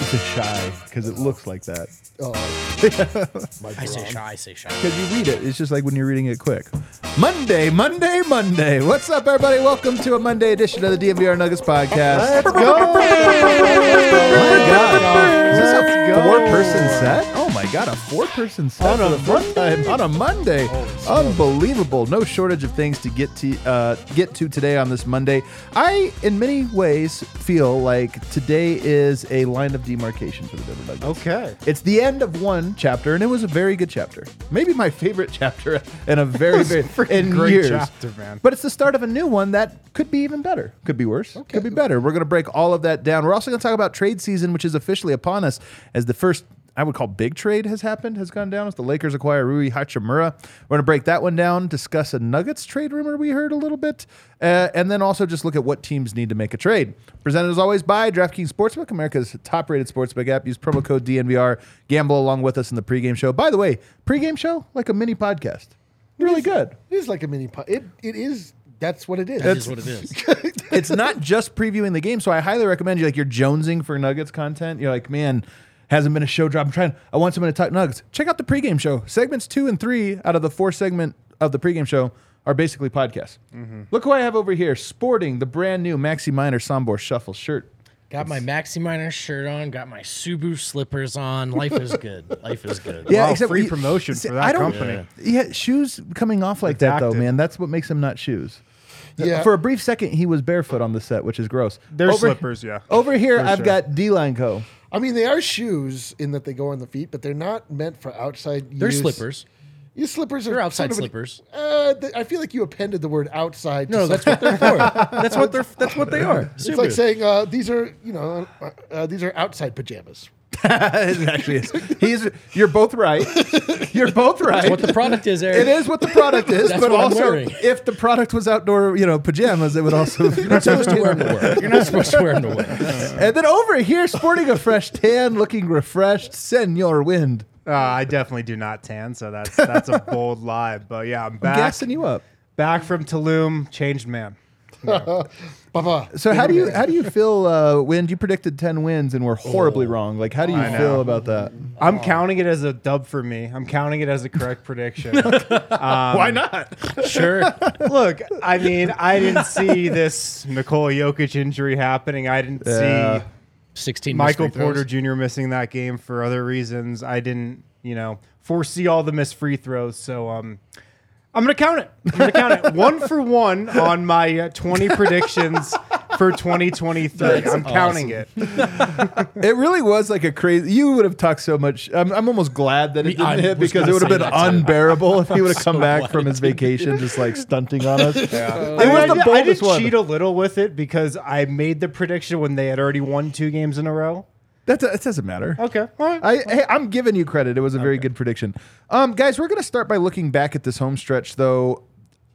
It's a shy because it looks like that. Oh. I say shy. I say shy. Because you read it, it's just like when you're reading it quick. Monday, Monday, Monday. What's up, everybody? Welcome to a Monday edition of the DNVR Nuggets podcast. Let's go. Oh my god! Is this a go. four-person set? My god, a four-person set On a time on a Monday. Unbelievable! No shortage of things to get to uh, get to today on this Monday. I, in many ways, feel like today is a line of demarcation for the Denver Nuggets. Okay. It's the end of one chapter, and it was a very good chapter. Maybe my favorite chapter in a very, very freaking in great years. chapter, man. But it's the start of a new one that could be even better. Could be worse. Could be better. We're going to break all of that down. We're also going to talk about trade season, which is officially upon us as the first. I would call big trade has happened, has gone down as the Lakers acquire Rui Hachimura. We're going to break that one down, discuss a Nuggets trade rumor we heard a little bit, uh, and then also just look at what teams need to make a trade. Presented as always by DraftKings Sportsbook, America's top rated sportsbook app. Use promo code DNVR. Gamble along with us in the pregame show. By the way, pregame show, like a mini podcast. Really good. It is like a mini. Po- it it is. That's what it is. That is what it is. it's not just previewing the game. So I highly recommend you like you're jonesing for Nuggets content. You're like, man, hasn't been a show drop. I'm trying. I want someone to talk Nuggets. Check out the pregame show. Segments two and three out of the four segment of the pregame show are basically podcasts. Mm-hmm. Look who I have over here, sporting the brand new Maxi Minor Sombor Shuffle shirt. Got my Maxi Minor shirt on. Got my Subu slippers on. Life is good. Life is good. Yeah, Wow, except free we- promotion see, for that I don't- company. Yeah, shoes coming off like that though, man. That's what makes them not shoes. Uh, yeah. For a brief second, he was barefoot on the set, which is gross. They're slippers, yeah. Over here, For I've sure. got D Line Co. I mean, they are shoes in that they go on the feet, but they're not meant for outside. Use. They're use. slippers. Your slippers are They're outside sort of an- slippers. uh, th- I feel like you appended the word outside. to No, that's what they're for. That's what they're. That's what they are. It's like saying uh, these are you know uh, uh, these are outside pajamas. it actually is. He's. You're both right. You're both right. what the product is, Eric. it is what the product is, That's but what I'm also wearing. if the product was outdoor, you know, pajamas, it would also. You're not supposed to wear them to work. You're not supposed to wear them to work. and then over here, sporting a fresh tan, looking refreshed, Senor Wind. Uh, I definitely do not tan, so that's that's a bold lie. But yeah, I'm I'm back. gassing you up. Back from Tulum, changed man. Papa. So how do you how do you feel, uh, Wind? You predicted ten wins and were horribly wrong. Like, how do you I know. feel about that? I'm counting it as a dub for me. I'm counting it as a correct prediction. Why not? Sure. Look, I mean, I didn't see this Nikola Jokic injury happening. I didn't Yeah. see 16 Michael missed free throws. Porter Jr. missing that game for other reasons. I didn't, you know, foresee all the missed free throws. So um, I'm gonna count it. I'm gonna count it one for one on my uh, 20 predictions for 2023. I'm counting it. It really was like a crazy. You would have talked so much. I'm, I'm almost glad that it Me- didn't I hit was because it gonna would have say been that too. unbearable if he would have come back from his vacation just like stunting on us. It I, was mean, I the did- I boldest did one. cheat a little with it because I made the prediction when they had already won two games in a row. That, that doesn't matter. Okay, all right. I, hey, I'm giving you credit. It was a very good prediction. Um, guys, we're going to start by looking back at this home stretch, though.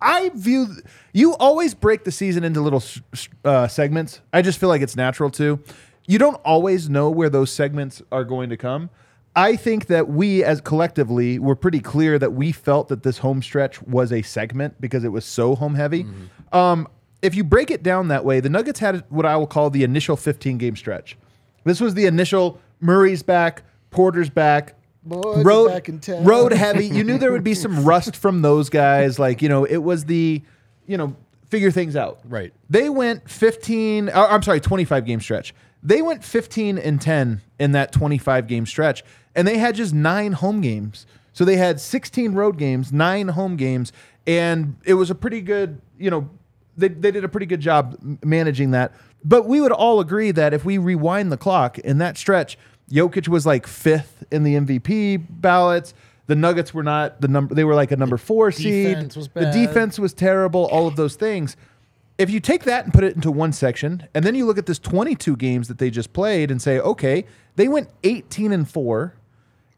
I view you always break the season into little s- s- uh, segments. I just feel like it's natural to. You don't always know where those segments are going to come. I think that we, as collectively, were pretty clear that we felt that this home stretch was a segment because it was so home heavy. Um, if you break it down that way, the Nuggets had what I will call the initial 15 game stretch. This was the initial Murray's back, Porter's back, Boys road back in town. road heavy. You knew there would be some rust from those guys. Like you know, it was the you know figure things out. Right. They went 15. uh, I'm sorry, 25 game stretch. They went 15 and 10 in that 25 game stretch, and they had just nine home games. So they had 16 road games, nine home games, and it was a pretty good. You know, they they did a pretty good job managing that. But we would all agree that if we rewind the clock in that stretch, Jokic was like fifth in the MVP ballots. The Nuggets were not the number; they were like a number four seed. defense was The defense was terrible. All of those things. if you take that and put it into one section, and then you look at this 22 games that they just played and say, okay, they went 18 and four,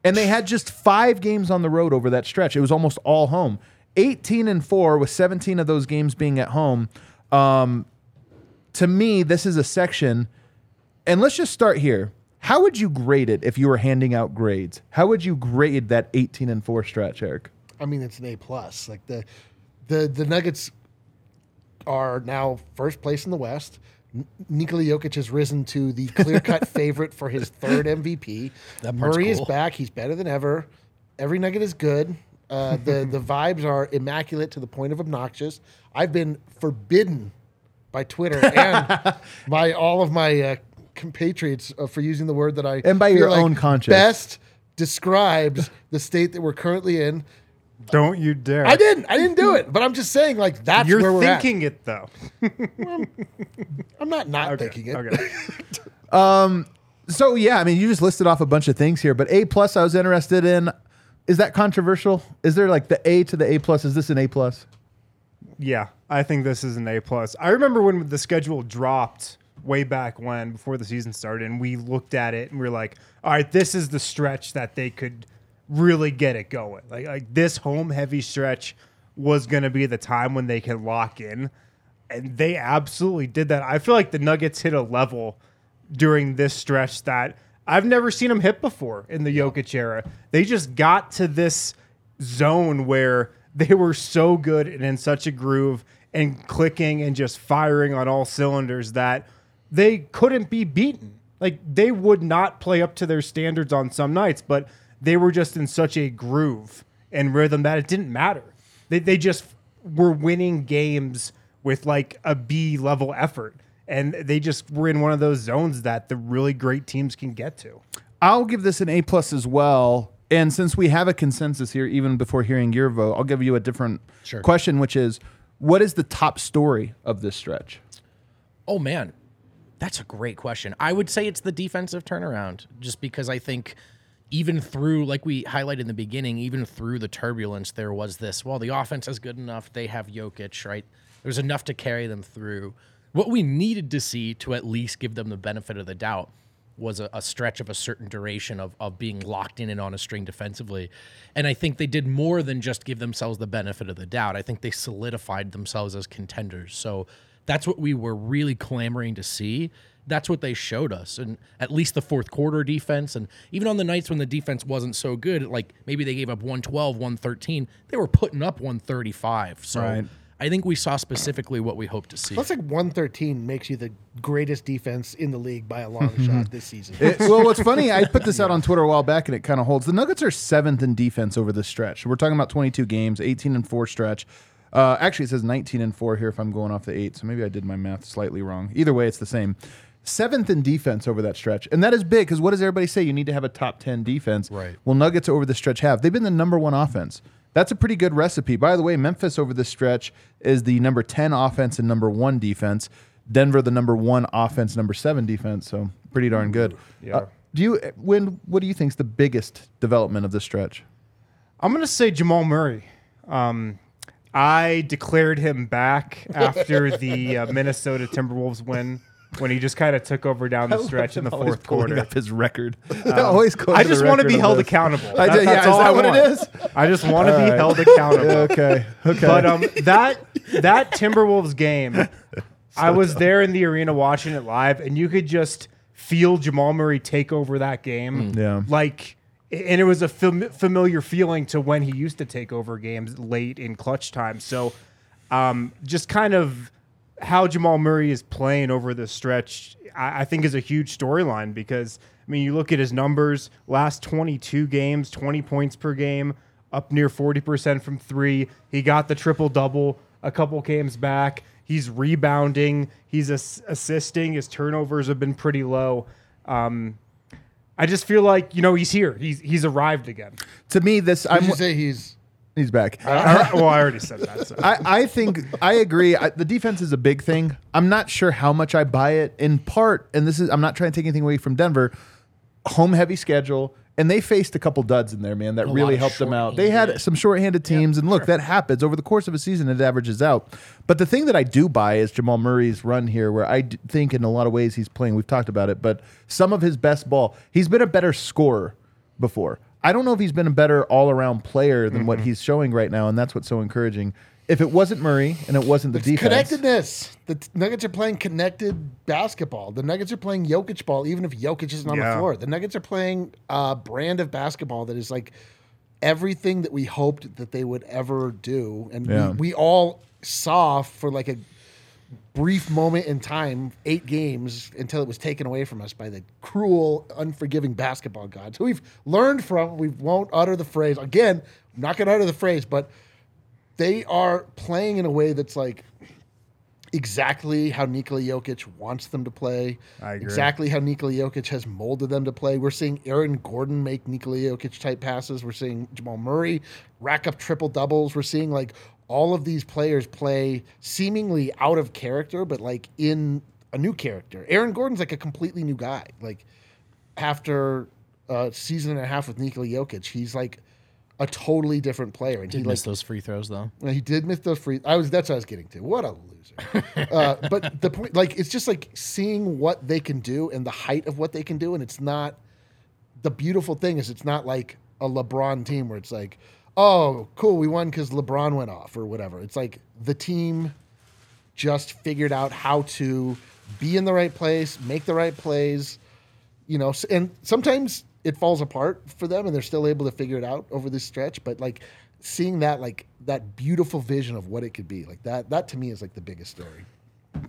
and they had just five games on the road over that stretch. It was almost all home. 18 and four, with 17 of those games being at home. Um, to me, this is a section, and let's just start here. How would you grade it if you were handing out grades? How would you grade that 18 and four stretch, Eric? I mean, it's an A plus. Like the the the Nuggets are now first place in the West. Nikola Jokic has risen to the clear cut favorite for his third MVP. That Murray is back. He's better than ever. Every Nugget is good. Uh, the the vibes are immaculate to the point of obnoxious. I've been forbidden by Twitter and by all of my uh, compatriots uh, for using the word that I And by your like own conscience. best describes the state that we're currently in. Don't you dare. I didn't. I didn't do it. But I'm just saying, like that's You're where we're thinking it though. at. I'm not not thinking it. Okay. Um. So yeah, I mean, you just listed off a bunch of things here, but A plus, I was interested in. Is that controversial? Is there like the A to the A plus? Is this an A plus? Yeah, I think this is an A plus. I remember when the schedule dropped way back when, before the season started, and we looked at it and we were like, "All right, this is the stretch that they could really get it going." Like, like this home heavy stretch was going to be the time when they can lock in, and they absolutely did that. I feel like the Nuggets hit a level during this stretch that I've never seen them hit before in the Jokic era. They just got to this zone where they were so good and in such a groove and clicking and just firing on all cylinders that they couldn't be beaten. Like they would not play up to their standards on some nights, but they were just in such a groove and rhythm that it didn't matter. They, they just were winning games with like a B level effort. And they just were in one of those zones that the really great teams can get to. I'll give this an A plus as well. And since we have a consensus here, even before hearing your vote, I'll give you a different Sure. question, which is, what is the top story of this stretch? Oh man, that's a great question. I would say it's the defensive turnaround, just because I think even through, like we highlighted in the beginning, even through the turbulence, there was this. Well, the offense is good enough. They have Jokic, right? There's enough to carry them through. What we needed to see to at least give them the benefit of the doubt was a, a stretch of a certain duration of, of being locked in and on a string defensively. And I think they did more than just give themselves the benefit of the doubt. I think they solidified themselves as contenders. So that's what we were really clamoring to see. That's what they showed us. And at least the fourth quarter defense, and even on the nights when the defense wasn't so good, like maybe they gave up 112, 113, they were putting up 135. So Right. I think we saw specifically what we hoped to see. That's like 113 makes you the greatest defense in the league by a long shot this season. It- well, what's funny, I put this out on Twitter a while back, and it kind of holds. The Nuggets are seventh in defense over this stretch. We're talking about 22 games, 18 and four stretch. Uh, actually, it says 19 and four here if I'm going off the eight, so maybe I did my math slightly wrong. Either way, it's the same. Seventh in defense over that stretch, and that is big because what does everybody say? You need to have a top 10 defense. Right. Well, Nuggets over the stretch have. They've been the number one offense. That's a pretty good recipe. By the way, Memphis over this stretch is the number 10 offense and number one defense. Denver, the number one offense, number seven defense. So pretty darn good. Yeah. Uh, do you when what do you think is the biggest development of this stretch? I'm going to say Jamal Murray. Um, I declared him back after the uh, Minnesota Timberwolves win when he just kind of took over down the stretch in the fourth quarter. Up his record. always I just want to be held this. accountable. I That- did- yeah, that's is all that I what it want. is? I just want to be right. held accountable. Okay. Okay. But um, that that Timberwolves game, I was there in the arena watching it live, and you could just feel Jamal Murray take over that game. Yeah. like, and it was a fam- familiar feeling to when he used to take over games late in clutch time. So, um, just kind of how Jamal Murray is playing over this stretch, I, I think is a huge storyline because I mean, you look at his numbers: last 22 games, 20 points per game, up near 40 percent from three. He got the triple double a couple games back. He's rebounding. He's ass- assisting. His turnovers have been pretty low. Um, I just feel like you know he's here. He's he's arrived again. to me, this Did I'm you say he's he's back. I- well, I already said that. So. I, I think I agree. I, the defense is a big thing. I'm not sure how much I buy it. In part, and this is I'm not trying to take anything away from Denver. Home heavy schedule, and they faced a couple duds in there, man. That A really helped them out. They had some shorthanded teams, and look, that happens over the course of a season. It averages out. But the thing that I do buy is Jamal Murray's run here, where I d- think in a lot of ways he's playing. We've talked about it, but some of his best ball, he's been a better scorer before. I don't know if he's been a better all around player than Mm-hmm. what he's showing right now, and that's what's so encouraging. If it wasn't Murray and it wasn't the It's defense, connectedness. The t- Nuggets are playing connected basketball. The Nuggets are playing Jokic ball, even if Jokic isn't on Yeah. the floor. The Nuggets are playing a brand of basketball that is like everything that we hoped that they would ever do, and Yeah. we, we all saw for like a brief moment in time, eight games until it was taken away from us by the cruel, unforgiving basketball gods, who we've learned from. We won't utter the phrase again. I'm not going to utter the phrase, but they are playing in a way that's like exactly how Nikola Jokic wants them to play. I agree. Exactly how Nikola Jokic has molded them to play. We're seeing Aaron Gordon make Nikola Jokic type passes. We're seeing Jamal Murray rack up triple doubles. We're seeing like all of these players play seemingly out of character, but like in a new character. Aaron Gordon's like a completely new guy. Like after a season and a half with Nikola Jokic, he's like a totally different player. And Did he miss like those free throws though. he did miss those free. I was that's what I was getting to. What a loser! uh, but the point, like, it's just like seeing what they can do and the height of what they can do, and it's not. The beautiful thing is, it's not like a LeBron team where it's like, oh, cool, we won because LeBron went off or whatever. It's like the team just figured out how to be in the right place, make the right plays, you know, and sometimes it falls apart for them and they're still able to figure it out over this stretch, but like seeing that like that beautiful vision of what it could be, like that that to me is like the biggest story.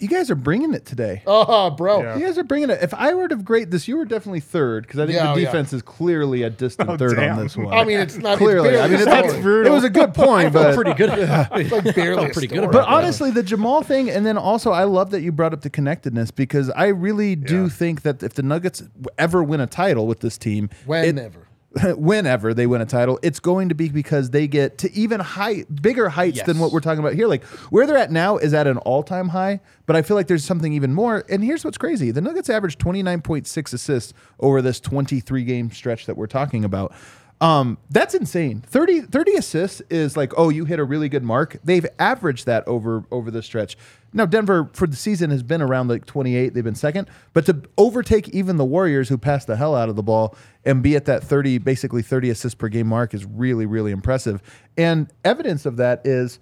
You guys are bringing it today. Oh, bro. Yeah. You guys are bringing it. If I were to grade this, you were definitely third because I think Yeah, the yeah. defense is clearly a distant Oh, third damn. on this one. I mean, it's not it's clearly. barely I mean, a it's, story. it was a good point, but Pretty good. It's like barely a pretty good story. about But Yeah. honestly, the Jamal thing, and then also, I love that you brought up the connectedness because I really do Yeah. think that if the Nuggets ever win a title with this team, it- whenever. whenever they win a title, it's going to be because they get to even high, bigger heights than what we're talking about here. Like where they're at now is at an all-time high, but I feel like there's something even more. And here's what's crazy: the Nuggets averaged 29.6 assists over this 23 game stretch that we're talking about. Um, that's insane. 30, 30 assists is like, oh, you hit a really good mark. They've averaged that over over the stretch. Now, Denver for the season has been around like 28. They've been second, but to overtake even the Warriors, who pass the hell out of the ball, and be at that 30, basically 30 assists per game mark is really, really impressive. And evidence of that is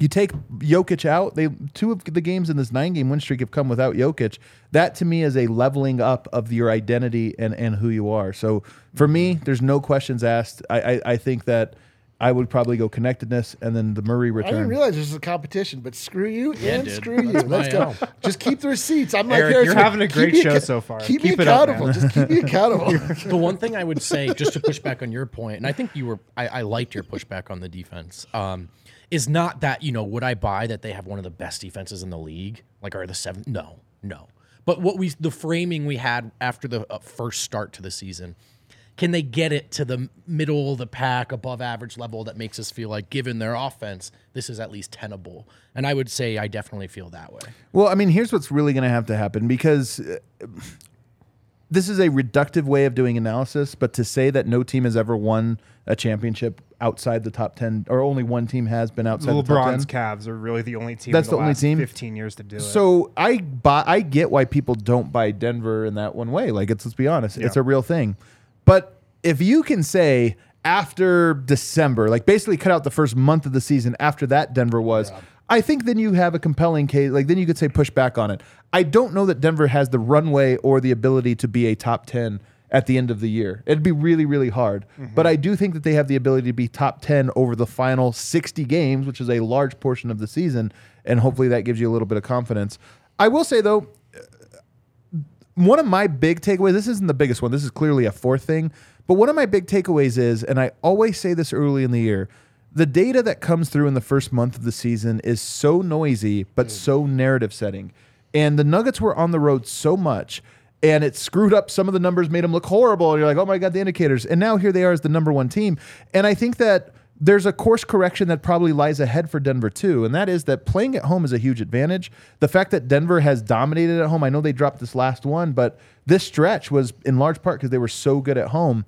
you take Jokic out. They two of the games in this nine game win streak have come without Jokic. That to me is a leveling up of your identity and and who you are. So for me, there's no questions asked. I I, I think that I would probably go connectedness and then the Murray return. I didn't realize this was a competition, but screw you and dude. screw you. Let's go. Just keep the receipts. I'm like, Eric, Harrison, you're having a great show acco- so far. Keep, Keep me it up, accountable. man. Just keep me accountable. the one thing I would say, just to push back on your point, and I think you were, I, I liked your pushback on the defense, um, is not that, you know, would I buy that they have one of the best defenses in the league? Like, are the seven? No, no. But what we, the framing we had after the uh, first start to the season, can they get it to the middle of the pack, above average level that makes us feel like, given their offense, this is at least tenable? And I would say I definitely feel that way. Well, I mean, here's what's really going to have to happen because uh, this is a reductive way of doing analysis, but to say that no team has ever won a championship outside the top 10 or only one team has been outside the top 10. LeBron's Cavs are really the only team. That's in the, the only last team? 15 years to do it. So I buy, I get why people don't buy Denver in that one way. Like it's let's be honest, it's a real thing. But if you can say after December, like basically cut out the first month of the season after that Denver was, I think then you have a compelling case. Like then you could say push back on it. I don't know that Denver has the runway or the ability to be a top 10 at the end of the year. It'd be really, really hard. Mm-hmm. But I do think that they have the ability to be top 10 over the final 60 games, which is a large portion of the season. And hopefully that gives you a little bit of confidence. I will say, though, uh, one of my big takeaways, this isn't the biggest one, this is clearly a fourth thing, but one of my big takeaways is, and I always say this early in the year, the data that comes through in the first month of the season is so noisy, but mm. so narrative setting. And the Nuggets were on the road so much, and it screwed up some of the numbers, made them look horrible. And you're like, oh my God, the indicators. And now here they are as the number one team. And I think that there's a course correction that probably lies ahead for Denver too, and that is that playing at home is a huge advantage. The fact that Denver has dominated at home, I know they dropped this last one, but this stretch was in large part because they were so good at home.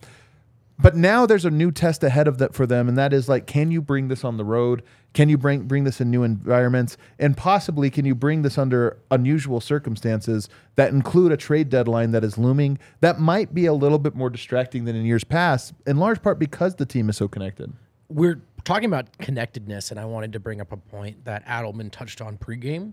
But now there's a new test ahead of that for them, and that is like, can you bring this on the road? Can you bring bring this in new environments? And possibly, can you bring this under unusual circumstances that include a trade deadline that is looming? That might be a little bit more distracting than in years past, in large part because the team is so connected. we're talking about connectedness, and I wanted to bring up a point that Adelman touched on pregame.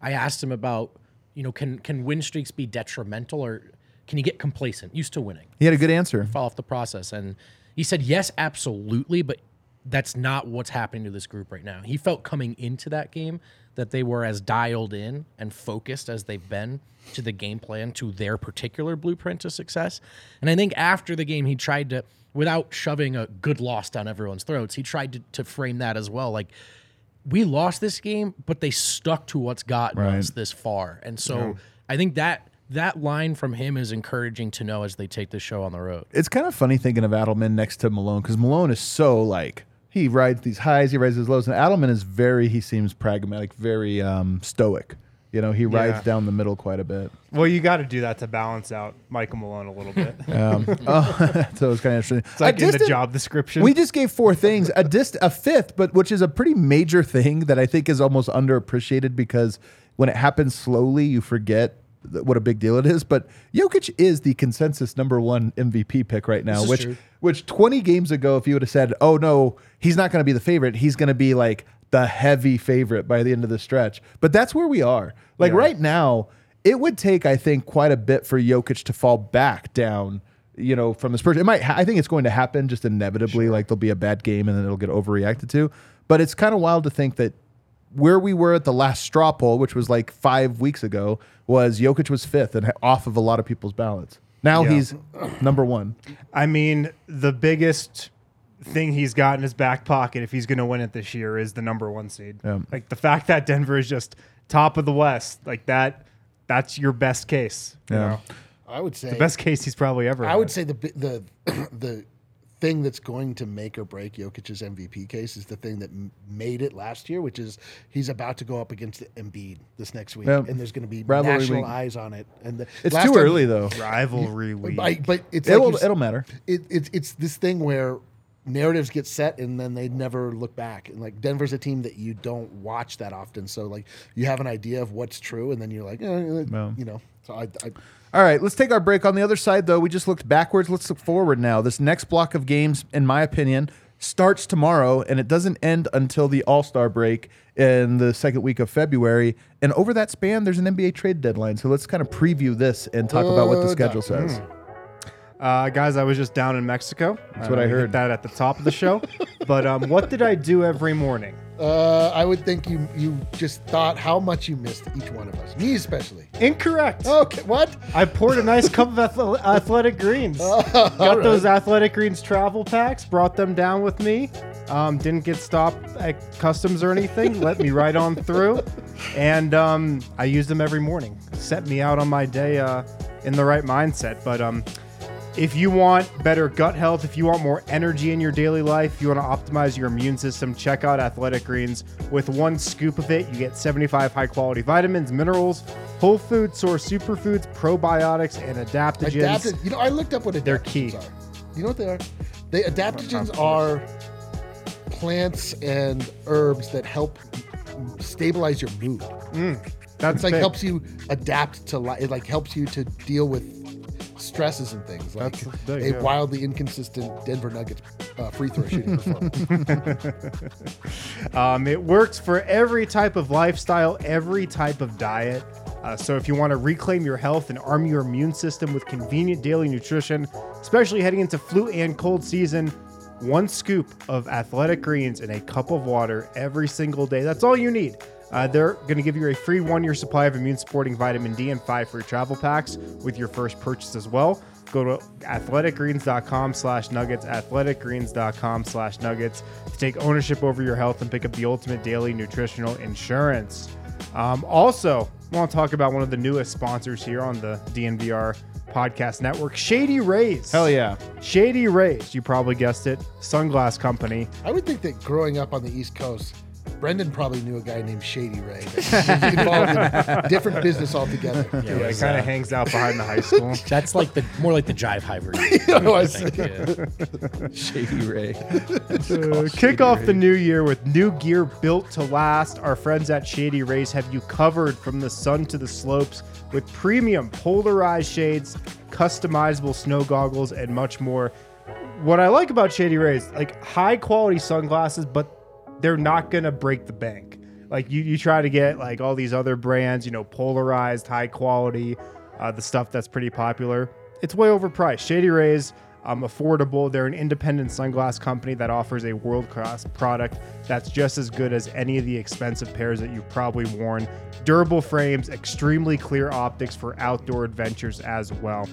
I asked him about, you know, can can win streaks be detrimental or can you get complacent, used to winning, He had a good answer. fall off the process? And he said yes, absolutely, but that's not what's happening to this group right now. He felt coming into that game that they were as dialed in and focused as they've been to the game plan, to their particular blueprint to success. And I think after the game, he tried to, without shoving a good loss down everyone's throats, he tried to, to frame that as well. Like, we lost this game, but they stuck to what's gotten Right. us this far. And so I think that that line from him is encouraging to know as they take the show on the road. It's kind of funny thinking of Adelman next to Malone because Malone is so like he rides these highs, he rides his lows, and Adelman is very he seems pragmatic, very um, stoic. You know, he rides Yeah. down the middle quite a bit. Well, you got to do that to balance out Michael Malone a little bit. Um, oh, so it was kind of interesting. It's like A in the job description. We just gave four things, a dist, a fifth, but which is a pretty major thing that I think is almost underappreciated because when it happens slowly, you forget th- what a big deal it is. But Jokic is the consensus number one MVP pick right now, which true. which 20 games ago, if you would have said, "Oh no, he's not going to be the favorite. He's going to be like the heavy favorite by the end of the stretch." But that's where we are. Like Yeah. right now, it would take, I think, quite a bit for Jokic to fall back down. You know, from the Spurs, it might. Ha- I think it's going to happen just inevitably. Like there'll be a bad game and then it'll get overreacted to. But it's kind of wild to think that where we were at the last straw poll, which was like five weeks ago, was Jokic was fifth and off of a lot of people's ballots. Now Yeah. he's number one. I mean, the biggest thing he's got in his back pocket if he's going to win it this year is the number one seed. Yeah. Like the fact that Denver is just top of the West, like that, that's your best case. you Yeah. know? I would say The best case he's probably ever. I had. would say the the the thing that's going to make or break Jokic's MVP case is the thing that m- made it last year, which is he's about to go up against Embiid this next week, Yeah. and there's going to be Rivalry national week. eyes on it. And the, It's last too time- early though. rivalry week. I- but it's It'll like it'll matter. it, it's it's this thing where narratives get set and then they never look back. And like Denver's a team that you don't watch that often, so like you have an idea of what's true, and then you're like, eh, Well. you know. So I, I All right, let's take our break. On the other side, though, we just looked backwards. Let's look forward now. This next block of games, in my opinion, starts tomorrow and it doesn't end until the All Star break in the second week of February. And over that span, there's an NBA trade deadline. So let's kind of preview this and talk about what the schedule says. Uh, guys, I was just down in Mexico. That's what I Hit heard. that at the top of the show. but um, what did I do every morning? Uh, I would think you you just thought how much you missed each one of us, me especially. Incorrect. Okay, what? I poured a nice cup of athletic greens. Got those athletic greens travel packs, brought them down with me. Um, didn't get stopped at customs or anything. let me right on through, and um, I use them every morning. Set me out on my day uh, in the right mindset. But um, if you want better gut health, if you want more energy in your daily life, you want to optimize your immune system, check out Athletic Greens. With one scoop of it, you get 75 high quality vitamins, minerals, whole food source superfoods, probiotics, and adaptogens. Adapted. You know, I looked up what adaptogens They're key. are. You know what they are? They adaptogens are plants and herbs that help stabilize your mood. Mm, that's It's like big. helps you adapt to life. It like helps you to deal with stresses and things. Like big, a yeah. wildly inconsistent Denver Nuggets uh, free throw shooting performance. Um, it works for every type of lifestyle, every type of diet. Uh, so if you want to reclaim your health and arm your immune system with convenient daily nutrition, especially heading into flu and cold season, one scoop of athletic greens in a cup of water every single day. That's all you need. Uh, they're going to give you a free one-year supply of immune-supporting vitamin D and five free travel packs with your first purchase as well. Go to athleticgreens.com slash nuggets, athleticgreens.com slash nuggets to take ownership over your health and pick up the ultimate daily nutritional insurance. Um, also, I want to talk about one of the newest sponsors here on the DNVR podcast network, Shady Rays. Hell yeah. Shady Rays, you probably guessed it, sunglass company. I would think that growing up on the East Coast, Brendan probably knew a guy named Shady Ray that was involved in different business altogether. Yeah, Yeah, it it was, kind uh, of hangs out behind the high school. That's like the more like the Jive Hyve version. Oh, I I think, yeah. Shady Ray. Uh, kick off the new year with new gear built to last. Our friends at Shady Rays have you covered from the sun to the slopes with premium polarized shades, customizable snow goggles, and much more. What I like about Shady Rays, like high quality sunglasses, but they're not gonna break the bank. Like you, you try to get like all these other brands, you know, polarized, high quality, uh, the stuff that's pretty popular. It's way overpriced. Shady Rays, um, affordable. They're an independent sunglass company that offers a world class product that's just as good as any of the expensive pairs that you've probably worn. Durable frames, extremely clear optics for outdoor adventures as well.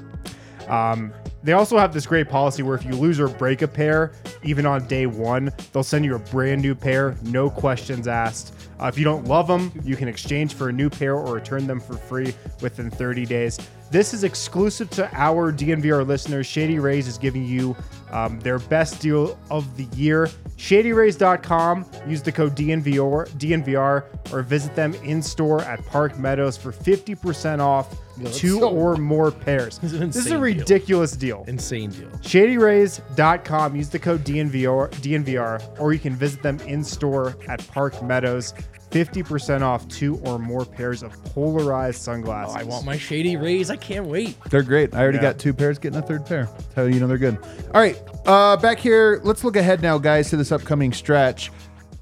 Um, they also have this great policy where if you lose or break a pair, even on day one, they'll send you a brand new pair, no questions asked. Uh, if you don't love them, you can exchange for a new pair or return them for free within 30 days. This is exclusive to our DNVR listeners. Shady Rays is giving you um, their best deal of the year. ShadyRays.com. Use the code DNVR, DNVR or visit them in store at Park Meadows for 50% off that's two so- or more pairs. This is a ridiculous deal. ridiculous deal. Insane deal. ShadyRays.com. Use the code DNVR, DNVR, or you can visit them in store at Park Meadows. 50% off two or more pairs of polarized Oh, sunglasses. I want my Shady Rays. I can't wait. They're great. I already Yeah. got two pairs, getting a third pair. That's how you know they're good. All right, uh, back here. Let's look ahead now, guys, to this upcoming stretch.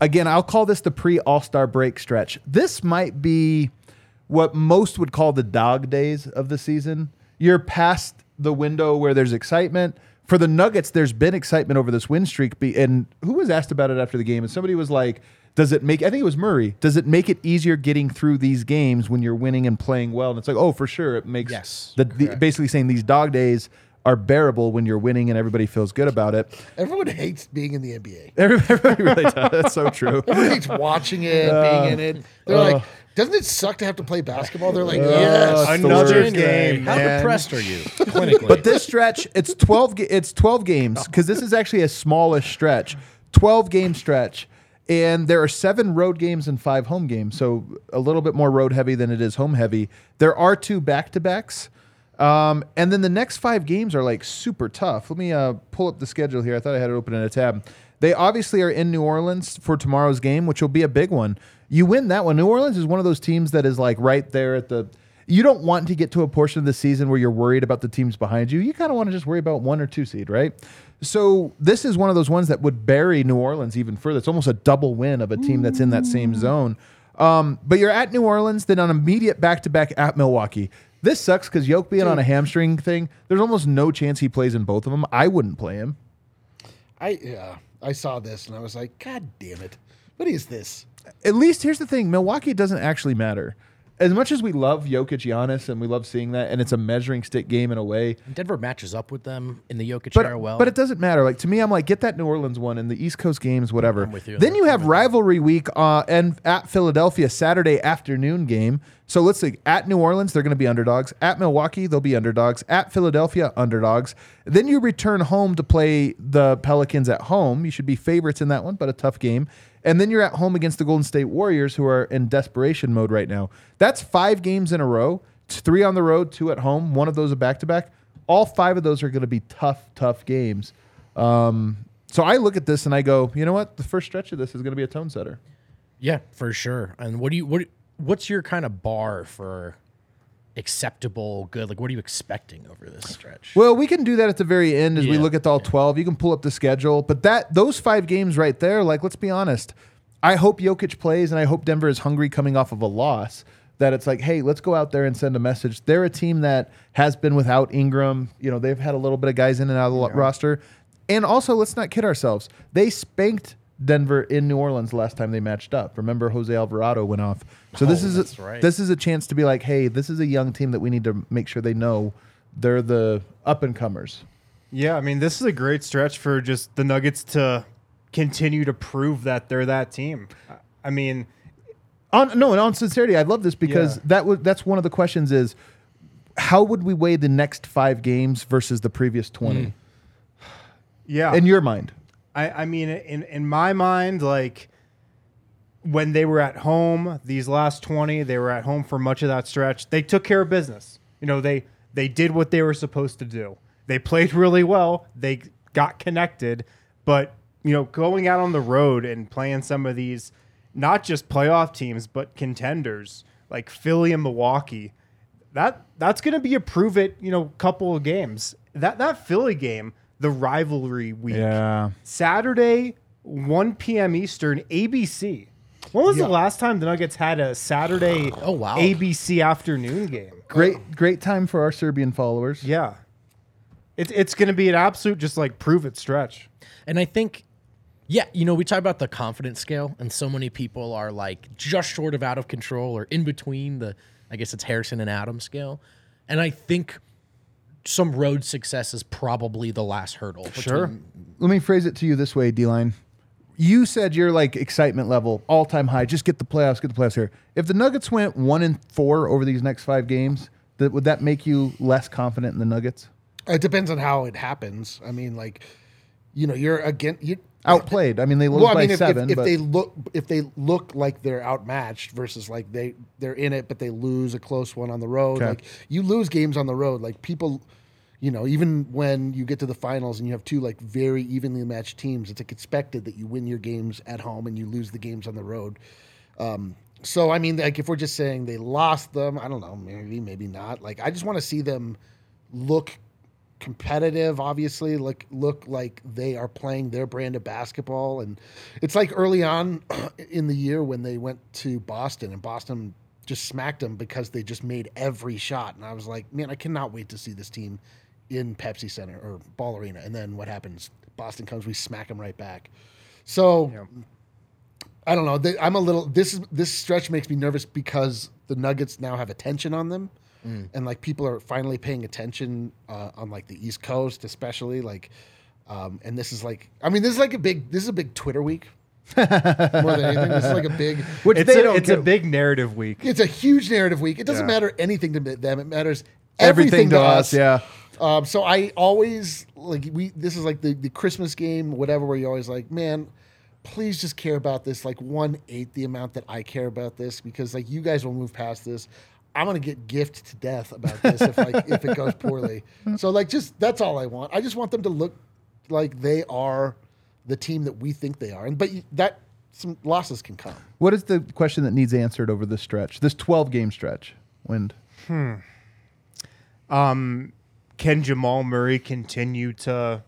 Again, I'll call this the pre All Star break stretch. This might be what most would call the dog days of the season. You're past the window where there's excitement. For the Nuggets, there's been excitement over this win streak. Be, and who was asked about it after the game? And somebody was like, does it make, I think it was Murray, does it make it easier getting through these games when you're winning and playing well? And it's like, oh, for sure. It makes Yes, the, the basically saying these dog days are bearable when you're winning and everybody feels good about it. Everyone hates being in the NBA. Everybody really does. That's so true. Everyone hates watching it, being in it. They're like, doesn't it suck to have to play basketball? They're like, yes. Another January. game, How man. depressed are you? Clinically. But this stretch, it's twelve. It's twelve games because this is actually a smallish stretch. Twelve game stretch, and there are seven road games and five home games. So a little bit more road heavy than it is home heavy. There are two back to backs. Um, and then the next five games are like super tough. Let me uh, pull up the schedule here. I thought I had it open in a tab. They obviously are in New Orleans for tomorrow's game, which will be a big one. You win that one. New Orleans is one of those teams that is like right there at the. You don't want to get to a portion of the season where you're worried about the teams behind you. You kind of want to just worry about one or two seed, right? So this is one of those ones that would bury New Orleans even further. It's almost a double win of a team that's in that same zone. Um, but you're at New Orleans, then on immediate back to back at Milwaukee. This sucks because Yoke being on a hamstring thing, there's almost no chance he plays in both of them. I wouldn't play him. I yeah, I saw this and I was like, God damn it! What is this? At least here's the thing: Milwaukee doesn't actually matter. As much as we love Jokic, Giannis, and we love seeing that, and it's a measuring stick game in a way. Denver matches up with them in the Jokic But, era well. but it doesn't matter. Like to me, I'm like, get that New Orleans one and the East Coast games, whatever. I'm with you. Then you have rivalry week uh, and at Philadelphia Saturday afternoon game. So let's see. At New Orleans, they're going to be underdogs. At Milwaukee, they'll be underdogs. At Philadelphia, underdogs. Then you return home to play the Pelicans at home. You should be favorites in that one, but a tough game. And then you're at home against the Golden State Warriors, who are in desperation mode right now. That's five games in a row. Three on the road, two at home. One of those a back to back. All five of those are going to be tough, tough games. Um, so I look at this and I go, you know what? The first stretch of this is going to be a tone setter. yeah, for sure. And what do you what what's your kind of bar for acceptable good? Like what are you expecting over this stretch? Well, we can do that at the very end as we look at all 12. You can pull up the schedule, but that those five games right there, like let's be honest. I hope Jokic plays and I hope Denver is hungry coming off of a loss. That it's like, hey, let's go out there and send a message. They're a team that has been without Ingram. You know, they've had a little bit of guys in and out of the lo- roster. And also, let's not kid ourselves. They spanked Denver in New Orleans last time they matched up. Remember, Jose Alvarado went off. So this Oh, is a, right. this is a chance to be like, hey, this is a young team that we need to make sure they know they're the up and comers. Yeah, I mean, this is a great stretch for just the Nuggets to continue to prove that they're that team. I- mean, On no, and on sincerity, I love this because Yeah. that was that's one of the questions is how would we weigh the next five games versus the previous twenty hmm. yeah. in your mind? I, I mean, in in my mind, like when they were at home these last 20 they were at home for much of that stretch. They took care of business. You know they they did what they were supposed to do. They played really well. They got connected. But you know going out on the road and playing some of these not just playoff teams but contenders like philly and milwaukee that that's going to be a prove it you know couple of games. That that philly game the rivalry week Yeah. Saturday, 1 p.m. Eastern, ABC. When was the last time the Nuggets had a Saturday Oh, wow. ABC afternoon game? Great, great time for our Serbian followers. Yeah. It's it's going to be an absolute just like prove it stretch. And I think, yeah, you know, we talk about the confidence scale, and so many people are like just short of out of control or in between the, I guess it's Harrison and Adam scale. And I think some road success is probably the last hurdle. Sure. Let me phrase it to you this way, D line. You said your like excitement level all time high. Just get the playoffs, get the playoffs here. If the Nuggets went one and four over these next five games, that would that make you less confident in the Nuggets? It depends on how it happens. I mean, like, you know, you're again you Outplayed. I mean, they lose Well, I by if, seven. if, if they look if they look like they're outmatched versus like they they're in it, but they lose a close one on the road. Okay. Like you lose games on the road. Like people, you know, even when you get to the finals and you have two like very evenly matched teams, it's like expected that you win your games at home and you lose the games on the road. Um, so I mean, like if we're just saying they lost them, I don't know, maybe maybe not. Like I just want to see them look competitive obviously look look like they are playing their brand of basketball. And it's like early on in the year when they went to Boston and Boston just smacked them because they just made every shot. And I was like man I cannot wait to see this team in Pepsi Center or Ball Arena. And then what happens? Boston comes we smack them right back. So I don't know. I'm a little. This is this stretch makes me nervous because the Nuggets now have attention on them, and like people are finally paying attention uh, on like the East Coast, especially like. Um, and this is like, I mean, this is like a big. This is a big Twitter week. More than anything, this is like a big. which It's, they a, don't it's a big narrative week. It's a huge narrative week. It doesn't Yeah. matter anything to them. It matters everything to us. Yeah. um, so I always like we. This is like the the Christmas game, whatever. Where you're always like, man, please just care about this like one eighth the amount that I care about this because like you guys will move past this. I'm gonna get gift to death about this if like if it goes poorly. So like just that's all I want. I just want them to look like they are the team that we think they are, and but that some losses can come. What is the question that needs answered over this stretch? This 12 game stretch. Wind. Hmm. Um, Can Jamal Murray continue to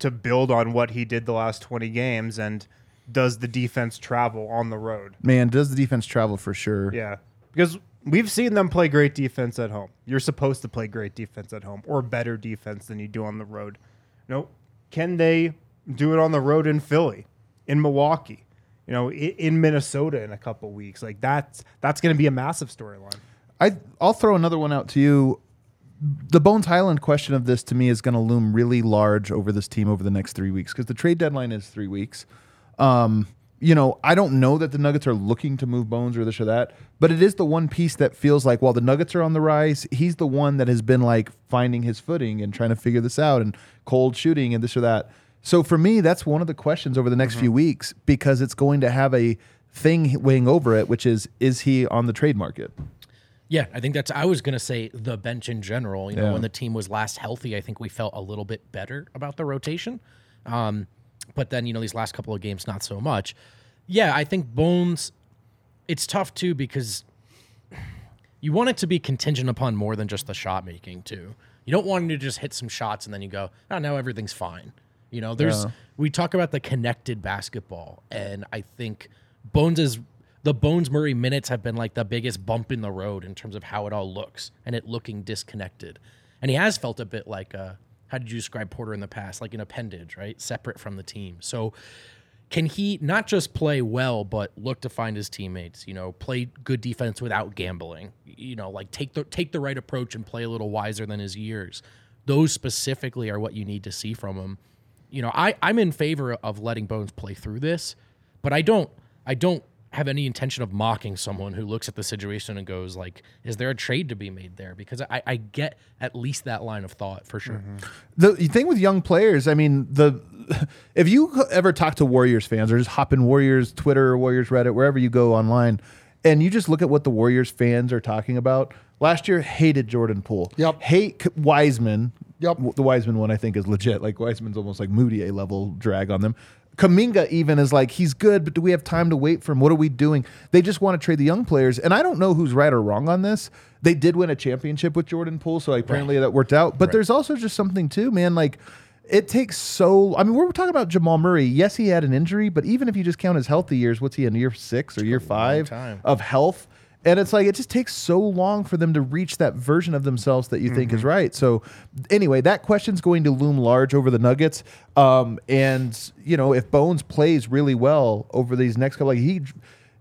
to build on what he did the last 20 games and does the defense travel on the road? Man, does the defense travel for sure? Yeah. Because we've seen them play great defense at home. You're supposed to play great defense at home or better defense than you do on the road. You know, can they do it on the road in Philly, in Milwaukee, you know, in, in Minnesota in a couple weeks? Like that's that's going to be a massive storyline. I I'll throw another one out to you. The Bones Hyland question of this to me is going to loom really large over this team over the next three weeks because the trade deadline is three weeks. Um, you know, I don't know that the Nuggets are looking to move Bones or this or that, but it is the one piece that feels like while the Nuggets are on the rise, he's the one that has been like finding his footing and trying to figure this out and cold shooting and this or that. So for me, that's one of the questions over the next few weeks because it's going to have a thing weighing over it, which is is he on the trade market? Yeah, I think that's. I was gonna say the bench in general. You know, Yeah. when the team was last healthy, I think we felt a little bit better about the rotation. Um, but then you know these last couple of games, not so much. Yeah, I think Bones. It's tough too because you want it to be contingent upon more than just the shot making too. You don't want him to just hit some shots and then you go, oh, now everything's fine. You know, there's Yeah. we talk about the connected basketball, and I think Bones is the Bones Murray minutes have been like the biggest bump in the road in terms of how it all looks and it looking disconnected. And he has felt a bit like uh how did you describe Porter in the past? Like an appendage, right? Separate from the team. So can he not just play well, but look to find his teammates? You know, play good defense without gambling. You know, like take the take the right approach and play a little wiser than his years. Those specifically are what you need to see from him. You know, I I'm in favor of letting Bones play through this, but I don't I don't have any intention of mocking someone who looks at the situation and goes like, "Is there a trade to be made there?" Because I, I get at least that line of thought for sure. Mm-hmm. the thing with young players, I mean, the if you ever talk to Warriors fans or just hop in Warriors Twitter or Warriors Reddit, wherever you go online, and you just look at what the Warriors fans are talking about. Last year, hated Jordan Poole. Yep. Hate K- Wiseman. Yep. The Wiseman one I think is legit. Like Wiseman's almost like moody a level drag on them. Kuminga even is like he's good, but do we have time to wait for him? What are we doing? They just want to trade the young players, and I don't know who's right or wrong on this. They did win a championship with Jordan Poole, so apparently that worked out. But there's also just something too, man. Like it takes so. I mean, we're talking about Jamal Murray. Yes, he had an injury, but even if you just count his healthy years, what's he in year six or year five time. of health? And it's like it just takes so long for them to reach that version of themselves that you think is right. So anyway, that question's going to loom large over the Nuggets. Um, and you know, if Bones plays really well over these next couple, like he,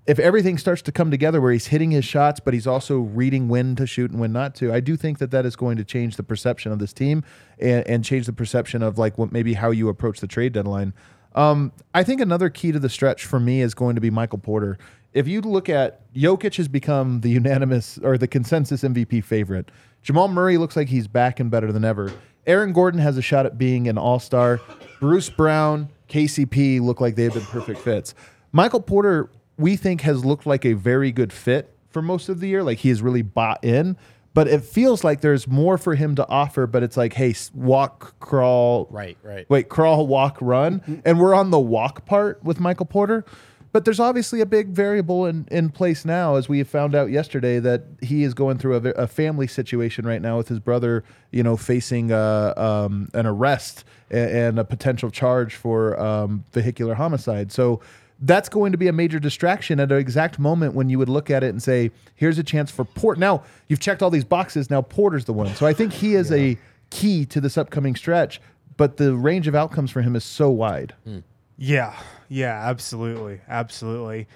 if everything starts to come together where he's hitting his shots, but he's also reading when to shoot and when not to, I do think that that is going to change the perception of this team and, and change the perception of like what maybe how you approach the trade deadline. Um, I think another key to the stretch for me is going to be Michael Porter. If you look at Jokic has become the unanimous or the consensus MVP favorite. Jamal Murray looks like he's back and better than ever. Aaron Gordon has a shot at being an all star. Bruce Brown, KCP look like they've been perfect fits. Michael Porter, we think, has looked like a very good fit for most of the year. Like he has really bought in, but it feels like there's more for him to offer. But it's like, hey, walk, crawl, Right, right. Wait, crawl, walk, run, and we're on the walk part with Michael Porter. But there's obviously a big variable in, in place now, as we found out yesterday, that he is going through a, a family situation right now with his brother, you know, facing uh, um, an arrest and, and a potential charge for um, vehicular homicide. So that's going to be a major distraction at an exact moment when you would look at it and say, here's a chance for Port. Now, you've checked all these boxes. Now Porter's the one. So I think he is a key to this upcoming stretch, but the range of outcomes for him is so wide. Hmm. Yeah, yeah, absolutely, absolutely.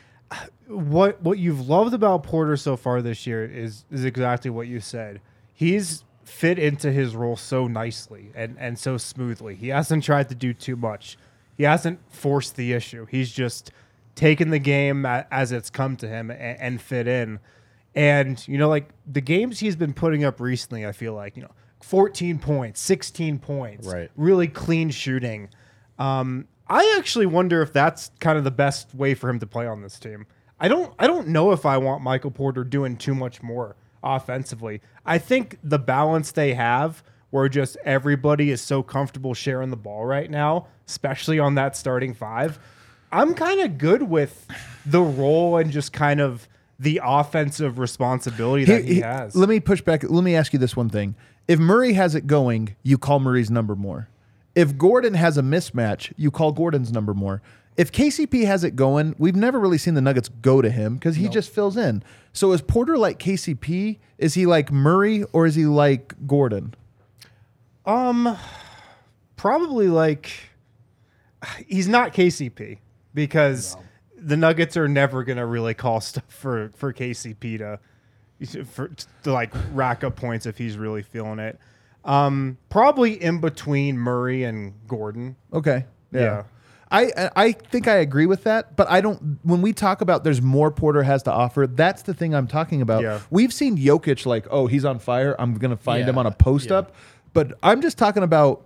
What what you've loved about Porter so far this year is is exactly what you said. He's fit into his role so nicely and and so smoothly. He hasn't tried to do too much. He hasn't forced the issue. He's just taken the game as it's come to him and, and fit in. And you know, like the games he's been putting up recently, I feel like you know, 14 points, 16 points, Right. really clean shooting. Um, I actually wonder if that's kind of the best way for him to play on this team. I don't I don't know if I want Michael Porter doing too much more offensively. I think the balance they have where just everybody is so comfortable sharing the ball right now, especially on that starting five. I'm kind of good with the role and just kind of the offensive responsibility that he, He- he- has. Let me push back. Let me ask you this one thing. If Murray has it going, you call Murray's number more. If Gordon has a mismatch, you call Gordon's number more. If KCP has it going, we've never really seen the Nuggets go to him because he just fills in. So is Porter like KCP? Is he like Murray or is he like Gordon? Um, probably like he's not KCP because the Nuggets are never gonna really call stuff for for KCP to for to like rack up points if he's really feeling it. Um, probably in between Murray and Gordon. Okay. Yeah. I I- I think I agree with that, but I don't. When we talk about there's more Porter has to offer, that's the thing I'm talking about. Yeah. We've seen Jokic like, oh, he's on fire. I'm gonna find Yeah, him on a post yeah. up, but I'm just talking about.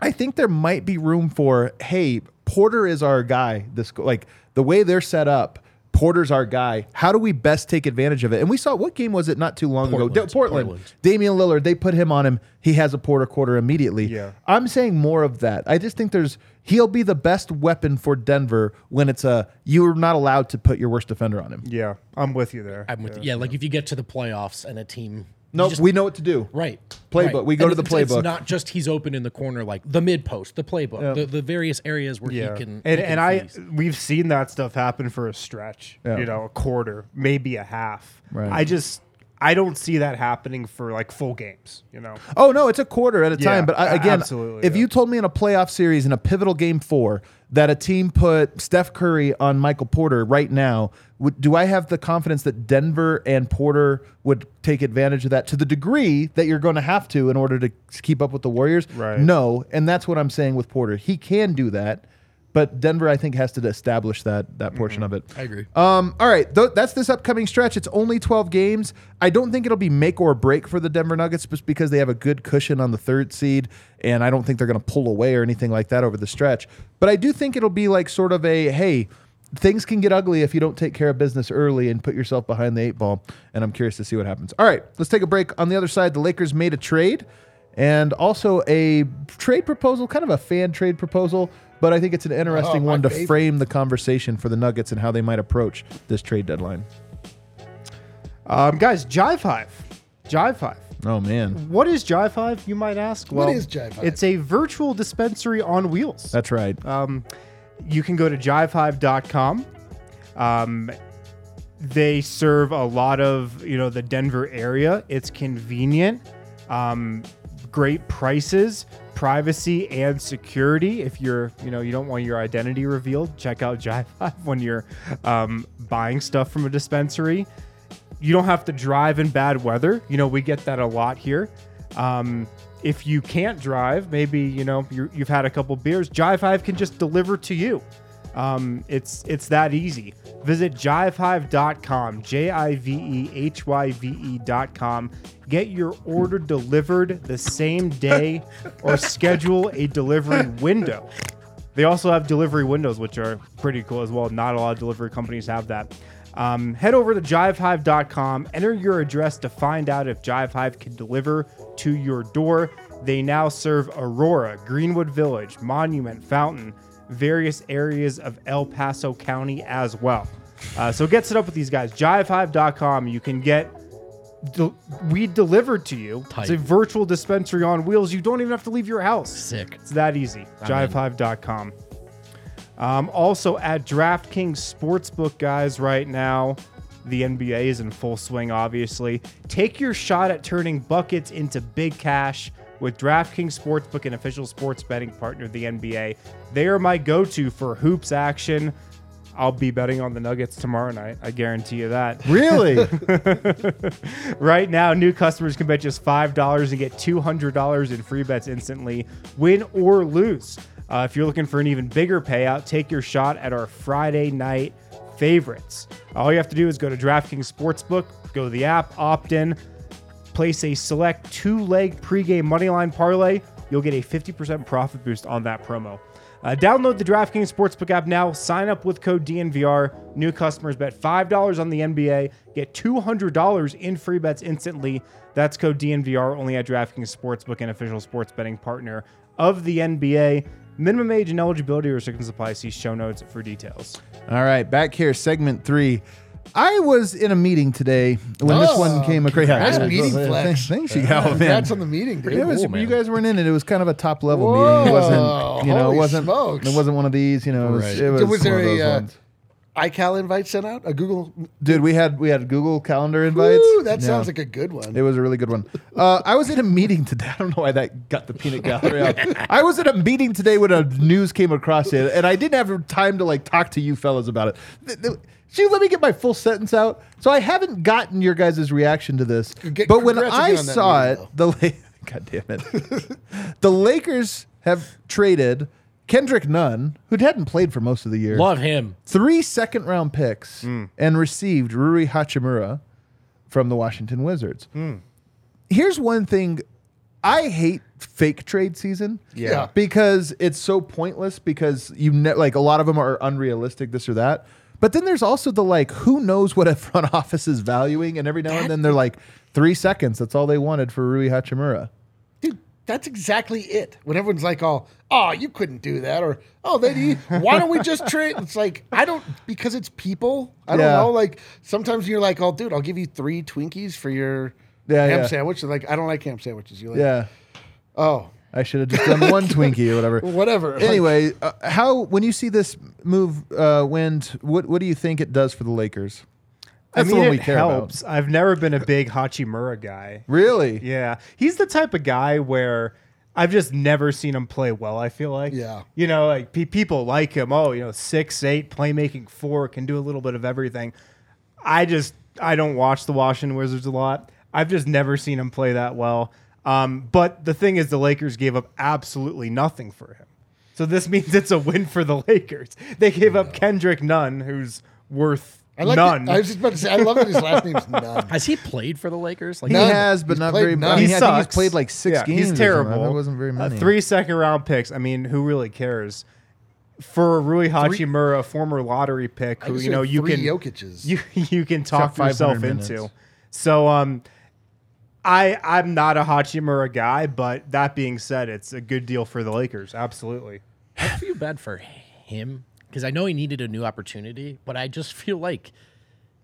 I think there might be room for hey, Porter is our guy. This like the way they're set up. Porter's our guy. How do we best take advantage of it? And we saw what game was it not too long ago? Portland. Da- Portland. Portland. Damian Lillard. They put him on him. He has a Porter quarter immediately. Yeah. I'm saying more of that. I just think there's he'll be the best weapon for Denver when it's a you're not allowed to put your worst defender on him. Yeah, I'm with you there. I'm with yeah. Like if you get to the playoffs and a team, No, you just- we know what to do. right Playbook. right. We go And to the playbook. It's not just he's open in the corner, like the mid post, the playbook, the, the various areas where Yeah, he can. and he can and I we've seen that stuff happen for a stretch. Yeah. You know, a quarter, maybe a half. Right. I just I don't see that happening for like full games. You know. Oh no, it's a quarter at a Yeah, time. But I, again, if yeah. you told me in a playoff series in a pivotal game four that a team put Steph Curry on Michael Porter right now, would, do I have the confidence that Denver and Porter would take advantage of that to the degree that you're going to have to in order to keep up with the Warriors? Right. No, and that's what I'm saying with Porter. He can do that. But Denver, I think, has to establish that that portion of it. I agree. Um, all right, th- that's this upcoming stretch. It's only 12 games. I don't think it'll be make or break for the Denver Nuggets just because they have a good cushion on the third seed, and I don't think they're going to pull away or anything like that over the stretch. But I do think it'll be like sort of a hey, things can get ugly if you don't take care of business early and put yourself behind the eight ball. And I'm curious to see what happens. All right, let's take a break. On the other side, the Lakers made a trade and also a trade proposal, kind of a fan trade proposal. But I think it's an interesting Oh, my one to favorite. frame the conversation for the Nuggets and how they might approach this trade deadline. Um, guys, Jive Hyve. Jive Hyve. Oh man, What is Jive Hyve, you might ask? What is Jive Hyve? It's a virtual dispensary on wheels. that's right. Um, you can go to jivehyve.com. Um, they serve a lot of you know the Denver area. It's convenient, um, great prices, privacy and security. If you're you know you don't want your identity revealed, check out Jive Hyve when you're um, buying stuff from a dispensary. You don't have to drive in bad weather. You know we get that a lot here. Um, if you can't drive, maybe you know you're, you've had a couple beers. Jive Hyve can just deliver to you. Um, it's it's that easy. Visit jivehyve.com, J I V E H Y V E.com. Get your order delivered the same day or schedule a delivery window. They also have delivery windows, which are pretty cool as well. Not a lot of delivery companies have that. Um, head over to jivehyve.com, enter your address to find out if Jive Hyve can deliver to your door. They now serve Aurora, Greenwood Village, Monument, Fountain, various areas of El Paso County as well. Uh, so get set up with these guys. Jivehyve.com. You can get del- weed delivered to you. It's a virtual dispensary on wheels. You don't even have to leave your house. Sick. It's that easy. Jivehyve.com. Um, also at DraftKings Sportsbook, guys, right now, the NBA is in full swing, obviously. Take your shot at turning buckets into big cash with DraftKings Sportsbook, an official sports betting partner of the NBA. They are my go to for hoops action. I'll be betting on the Nuggets tomorrow night. I guarantee you that. Really? Right now, new customers can bet just $5 and get $200 in free bets instantly, win or lose. Uh, if you're looking for an even bigger payout, take your shot at our Friday night favorites. All you have to do is go to DraftKings Sportsbook, go to the app, opt in, place a select two leg pregame moneyline parlay. You'll get a 50% profit boost on that promo. Uh, download the DraftKings Sportsbook app now. Sign up with code DNVR. New customers bet $5 on the NBA. Get $200 in free bets instantly. That's code DNVR only at DraftKings Sportsbook, an official sports betting partner of the NBA. Minimum age and eligibility restrictions apply. See show notes for details. All right, back here, segment three. I was in a meeting today when this one came across. Nice meeting flex. Thanks, you got, man. Congrats on the meeting, dude. It was, Cool, man. you guys weren't in it. It was kind of a top level meeting. It wasn't, you know, holy it wasn't. smokes. It wasn't one of these. You know, it was. Right. It was, Was there a, uh, ones. iCal invite sent out? A Google? Dude, we had we had Google Calendar invites. Ooh, that Yeah. sounds like a good one. It was a really good one. Uh, I was in a meeting today. I don't know why that got the peanut gallery out. I was in a meeting today when a news came across it, and I didn't have time to like talk to you fellas about it. Th- th- Should you let me get my full sentence out? So I haven't gotten your guys' reaction to this, Get- but when congrats I again on that saw meeting, it, the La- God damn it, the Lakers have traded Kendrick Nunn, who hadn't played for most of the year, Love him. three second round picks hmm. and received Rui Hachimura from the Washington Wizards. Hmm. Here's one thing I hate fake trade season. Yeah. Because it's so pointless because you ne- like a lot of them are unrealistic this or that. But then there's also the like who knows what a front office is valuing and every now and then they're like 3 seconds that's all they wanted for Rui Hachimura. Dude, that's exactly it. When everyone's like, "Oh, oh, you couldn't do that," or "Oh, they, why don't we just trade?" It's like I don't because it's people. I don't Yeah. know. Like sometimes you're like, "Oh, dude, I'll give you three Twinkies for your Yeah, ham yeah. sandwich." Like I don't like ham sandwiches. You like? Yeah. Oh, I should have just done one Twinkie or whatever. whatever. Anyway, uh, how when you see this move uh, wind, what what do you think it does for the Lakers? That's I mean, the one it we care helps. about. I've never been a big Hachimura guy. Really? Yeah, he's the type of guy where I've just never seen him play well. I feel like, Yeah. you know, like pe- people like him. Oh, you know, six eight, playmaking four, can do a little bit of everything. I just I don't watch the Washington Wizards a lot. I've just never seen him play that well. Um, but the thing is, the Lakers gave up absolutely nothing for him. So this means it's a win for the Lakers. They gave up Kendrick Nunn, who's worth I like none. that- I was just about to say, I love that his last name's Nunn. Has he played for the Lakers? Like He None. has, but He's not played very. none. I he I sucks. think he's played like six Yeah, games. He's something. terrible. That wasn't very Uh, many. three second round picks. I mean, who really cares? For Rui Hachimura, a former lottery pick, I who could you know say you three can Jokic's. you you can got talk 500 yourself minutes. into. So um, I I'm not a Hachimura guy, but that being said, it's a good deal for the Lakers. Absolutely. I feel bad for him because I know he needed a new opportunity, but I just feel like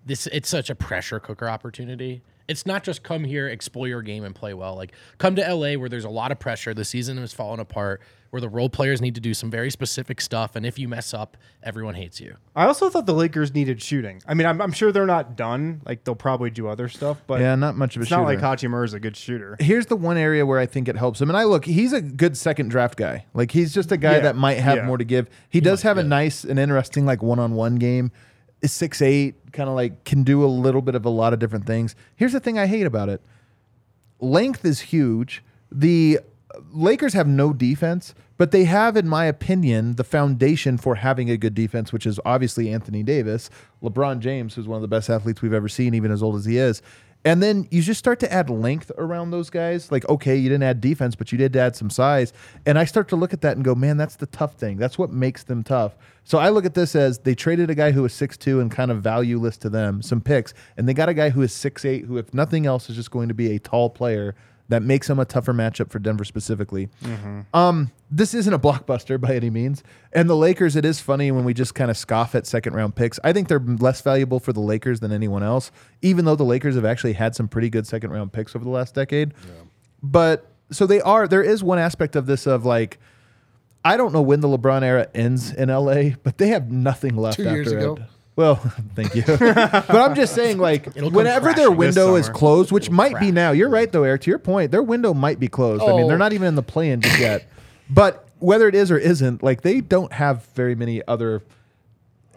this it's such a pressure cooker opportunity. It's not just come here, explore your game, and play well. Like come to LA where there's a lot of pressure. The season is falling apart. Where the role players need to do some very specific stuff, and if you mess up, everyone hates you. I also thought the Lakers needed shooting. I mean, I'm, I'm sure they're not done. Like they'll probably do other stuff, but yeah, not much of a it's shooter. not like Hachimura is a good shooter. Here's the one area where I think it helps him, and I look, he's a good second draft guy. Like he's just a guy Yeah, that might have yeah. more to give. He, does have a nice and interesting like one-on-one game. Is six eight, kind of like can do a little bit of a lot of different things. Here's the thing I hate about it: length is huge. The Lakers have no defense, but they have, in my opinion, the foundation for having a good defense, which is obviously Anthony Davis, LeBron James, who's one of the best athletes we've ever seen, even as old as he is. And then you just start to add length around those guys. Like, okay, you didn't add defense, but you did add some size. And I start to look at that and go, man, that's the tough thing. That's what makes them tough. So I look at this as they traded a guy who was 6'2 and kind of valueless to them, some picks, and they got a guy who is 6'8, who, if nothing else, is just going to be a tall player that makes him a tougher matchup for Denver specifically. Um, this isn't a blockbuster by any means. And the Lakers, it is funny when we just kind of scoff at second round picks. I think they're less valuable for the Lakers than anyone else, even though the Lakers have actually had some pretty good second round picks over the last decade. But so they are, there is one aspect of this of like, I don't know when the LeBron era ends in LA, but they have nothing left Two after years ago. it. Well, thank you. but I'm just saying, like, It'll come whenever their crashing this window is summer. closed, which might be now, you're right, though, Eric. To your point, their window might be closed. I mean, Oh. they're not even in the play in just yet. But whether it is or isn't, like, they don't have very many other.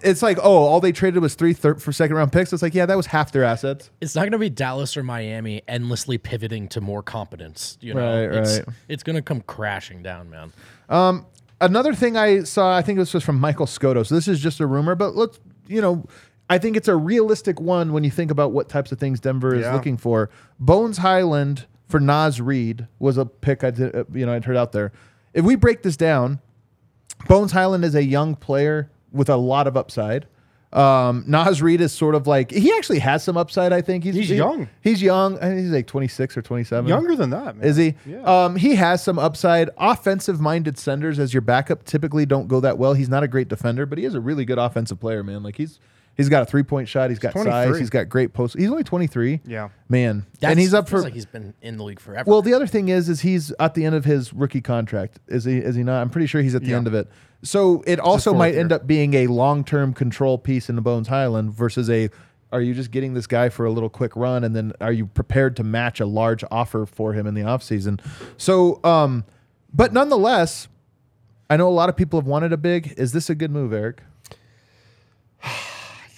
It's like, oh, all they traded was three thir- for second round picks. It's like, yeah, that was half their assets. It's not going to be Dallas or Miami endlessly pivoting to more competence. You know, Right, it's, right. it's going to come crashing down, man. Um, another thing I saw, I think this was from Michael Scotto. So this is just a rumor, but let's, you know, I think it's a realistic one when you think about what types of things Denver is Yeah. looking for. Bones Hyland for Naz Reid was a pick I did, uh, you know, I'd heard out there. If we break this down, Bones Hyland is a young player with a lot of upside. Um, Naz Reid is sort of like he actually has some upside. I think he's He's he- young. He's young. I think he's like twenty six or twenty seven. Younger than that, man. Is he? Yeah. Um, he has some upside. Offensive minded centers as your backup typically don't go that well. He's not a great defender, but he is a really good offensive player, man. Like he's he's got a three point shot. He's got size. 23. He's got great post. He's only twenty three. Yeah. man, That's, and he's up feels for. like he's been in the league forever. well, the other thing is, is he's at the end of his rookie contract. Is he? Is he not? I'm pretty sure he's at the Yeah. end of it. So it also fourth might year. end up being a long term control piece in the Bones Hyland versus a. Are you just getting this guy for a little quick run, and then are you prepared to match a large offer for him in the offseason? So, um, but nonetheless, I know a lot of people have wanted a big. Is this a good move, Eric?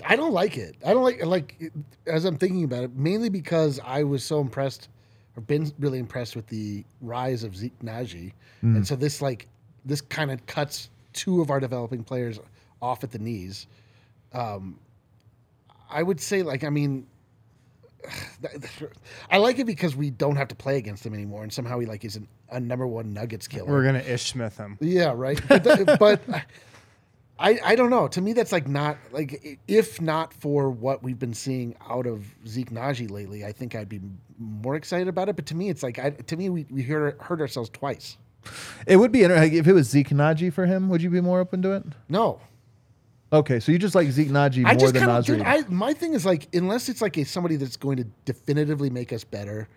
I don't like it. I don't like like as I'm thinking about it, mainly because I was so impressed or been really impressed with the rise of Zeke Nnaji, and so this like this kind of cuts two of our developing players off at the knees. Um, I would say like I mean. I like it because we don't have to play against him anymore, and somehow he like is an, a number one Nuggets killer. We're gonna Ish Smith him. Yeah, right. But, but I I don't know. To me, that's like not like if not for what we've been seeing out of Zeke Nnaji lately, I think I'd be more excited about it. But to me, it's like I, to me we we hurt, hurt ourselves twice. It would be interesting if it was Zeke Nnaji for him. Would you be more open to it? No, Okay, so you just like Zeke Nnaji more I just than kind of Naz dude. I my thing is like unless it's like a somebody that's going to definitively make us better.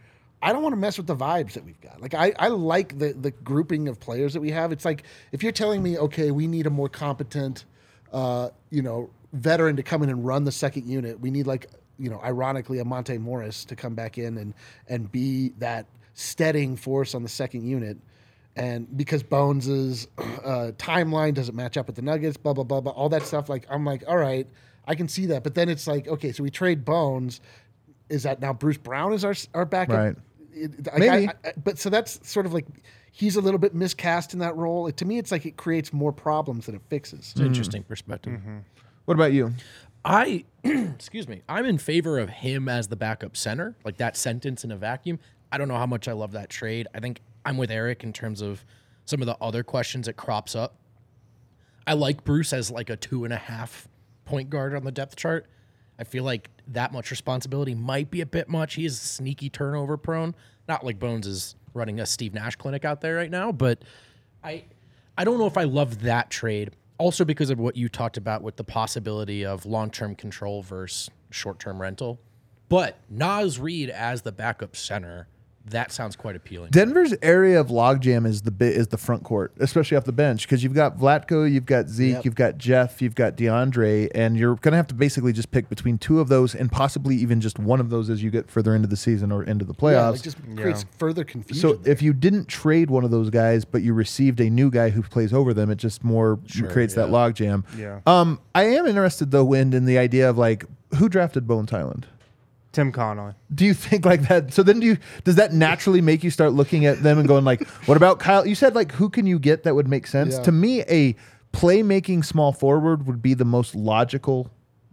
I don't want to mess with the vibes that we've got. Like I, I like the the grouping of players that we have. It's like if you're telling me, okay, we need a more competent, uh, you know, veteran to come in and run the second unit. We need like, you know, ironically, a Monte Morris to come back in and and be that steadying force on the second unit. And because Bones's uh, timeline doesn't match up with the Nuggets, blah blah blah blah, all that stuff. Like I'm like, all right, I can see that. But then it's like, okay, so we trade Bones. Is that now Bruce Brown is our our backup? Right. It- like, Maybe. I- I- but so that's sort of like he's a little bit miscast in that role. It, to me, it's like it creates more problems than it fixes. It's an interesting perspective. Mm-hmm. What about you? I, excuse me, I'm in favor of him as the backup center, like that sentence in a vacuum. I don't know how much I love that trade. I think I'm with Eric in terms of some of the other questions that crops up. I like Bruce as like a two and a half point guard on the depth chart. I feel like that much responsibility might be a bit much. He is sneaky turnover prone. Not like Bones is running a Steve Nash clinic out there right now, but I I don't know if I love that trade. Also because of what you talked about with the possibility of long-term control versus short-term rental. But Naz Reid as the backup center, that sounds quite appealing. Denver's area of logjam is the bit is the front court, especially off the bench, because you've got Vlatko, you've got Zeke, Yep. you've got Jeff, you've got DeAndre, and you're gonna have to basically just pick between two of those, and possibly even just one of those as you get further into the season or into the Yeah, playoffs. it just creates further confusion. so there. if you didn't trade one of those guys, but you received a new guy who plays over them, it just more creates that logjam. Yeah. Um, I am interested though, Wind, in the idea of like who drafted Bones Hyland. Tim Connolly. Do you think like that? So then, do you does that naturally make you start looking at them and going like, what about Kyle? You said like, who can you get that would make sense? Yeah. To me, a playmaking small forward would be the most logical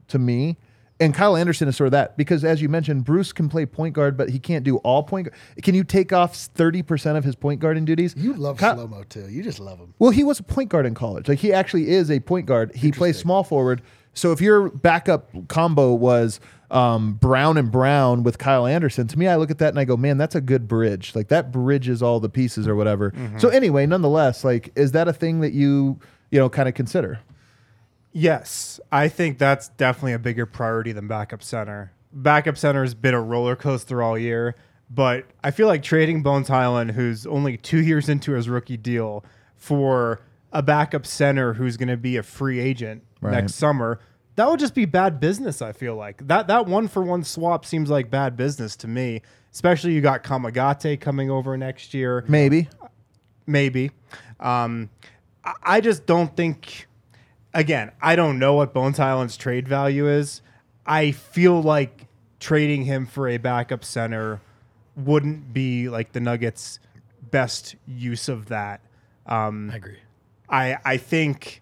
to me. And Kyle Anderson is sort of that because, as you mentioned, Bruce can play point guard, but he can't do all point. guard. Can you take off thirty percent of his point guarding duties? you love Ky- slow mo too. You just love him. well, he was a point guard in college. Like he actually is a point guard. He plays small forward. So if your backup combo was um, Brown and Brown with Kyle Anderson, to me, I look at that and I go, man, that's a good bridge. Like that bridges all the pieces or whatever. So anyway, nonetheless, like, is that a thing that you you know kind of consider? Yes, I think that's definitely a bigger priority than backup center. Backup center has been a roller coaster all year, but I feel like trading Bones Hyland, who's only two years into his rookie deal, for a backup center who's going to be a free agent Right. next summer, that would just be bad business. I feel like that that one for one swap seems like bad business to me. Especially you got Kamagate coming over next year Maybe. maybe. Um, I- I just don't think. Again, I don't know what Bones Hyland's trade value is. I feel like trading him for a backup center wouldn't be like the Nuggets' best use of that. Um, I agree. I I think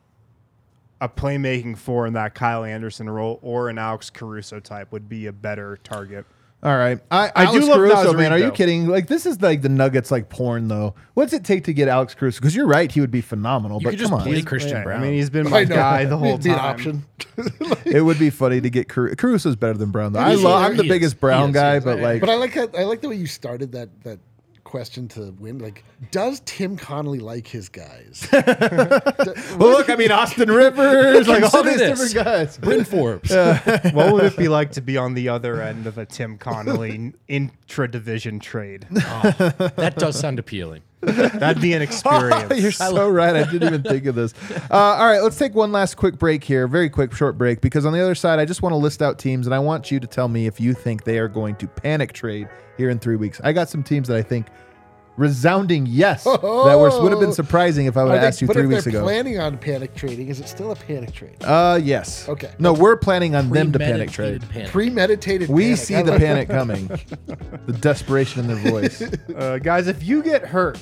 a playmaking four in that Kyle Anderson role or an Alex Caruso type would be a better target. All right. I, I do love Caruso, Nas man. Reed, Are you kidding? Like this is like the Nuggets like porn though. What's it take to get Alex Caruso? Because you're right, he would be phenomenal. You but could just come on, play Christian Yeah, Brown. I mean, he's been my guy the whole It'd be an time. option. it would be funny to get Caruso. Caruso's better than Brown though. I love. I'm the biggest. Brown is. guy, is. but Yeah, like But I like how, I like the way you started that that question to win. Like, does Tim Connolly like his guys? Well, look, I mean, Austin Rivers, like all these this. different guys. Bryn Forbes. what would it be like to be on the other end of a Tim Connolly intra division trade? Oh, that does sound appealing. That'd be an experience. You're so right. I didn't even think of this. Uh, all right, let's take one last quick break here. Very quick, short break, because on the other side, I just want to list out teams, and I want you to tell me if you think they are going to panic trade here in three weeks. I got some teams that I think resounding yes that were, would have been surprising if I would have asked you but three if weeks they're ago. planning on panic trading, is it still a panic trade? Uh, yes. Okay. No, we're planning on them to panic trade. Premeditated panic. Premeditated. We panic. see the panic coming, the desperation in their voice. Uh, guys, if you get hurt,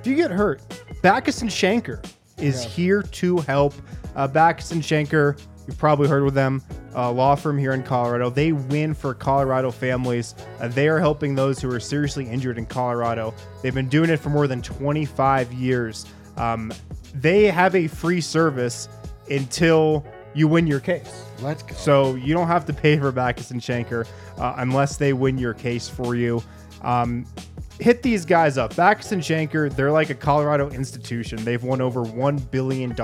if you get hurt, Bachus and Schanker is here to help. Uh, Bachus and Schanker, you've probably heard of them, a law firm here in Colorado. They win for Colorado families. Uh, they are helping those who are seriously injured in Colorado. They've been doing it for more than 25 years. Um, they have a free service until you win your case. Let's go. So you don't have to pay for Bachus and Schanker uh, unless they win your case for you. Um, hit these guys up. Bachus and Schanker, they're like a Colorado institution. They've won over $1 billion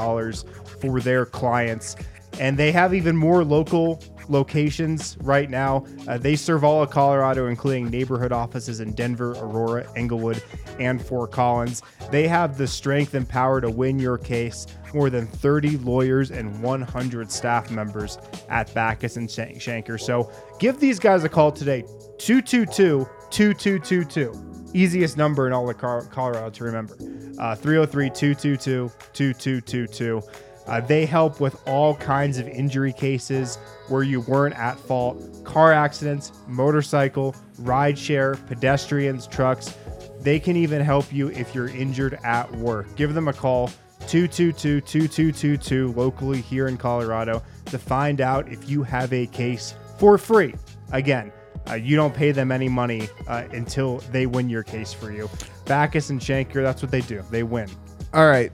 for their clients. And they have even more local locations right now. Uh, they serve all of Colorado, including neighborhood offices in Denver, Aurora, Englewood, and Fort Collins. They have the strength and power to win your case. More than 30 lawyers and 100 staff members at Bachus and Schanker. So give these guys a call today 222 2222. Easiest number in all of Colorado to remember. Uh, 303 222 2222. Uh, they help with all kinds of injury cases where you weren't at fault car accidents, motorcycle, rideshare, pedestrians, trucks. They can even help you if you're injured at work. Give them a call 222 2222 locally here in Colorado to find out if you have a case for free. Again, uh, you don't pay them any money uh, until they win your case for you. Bachus and Schanker, that's what they do. They win. All right,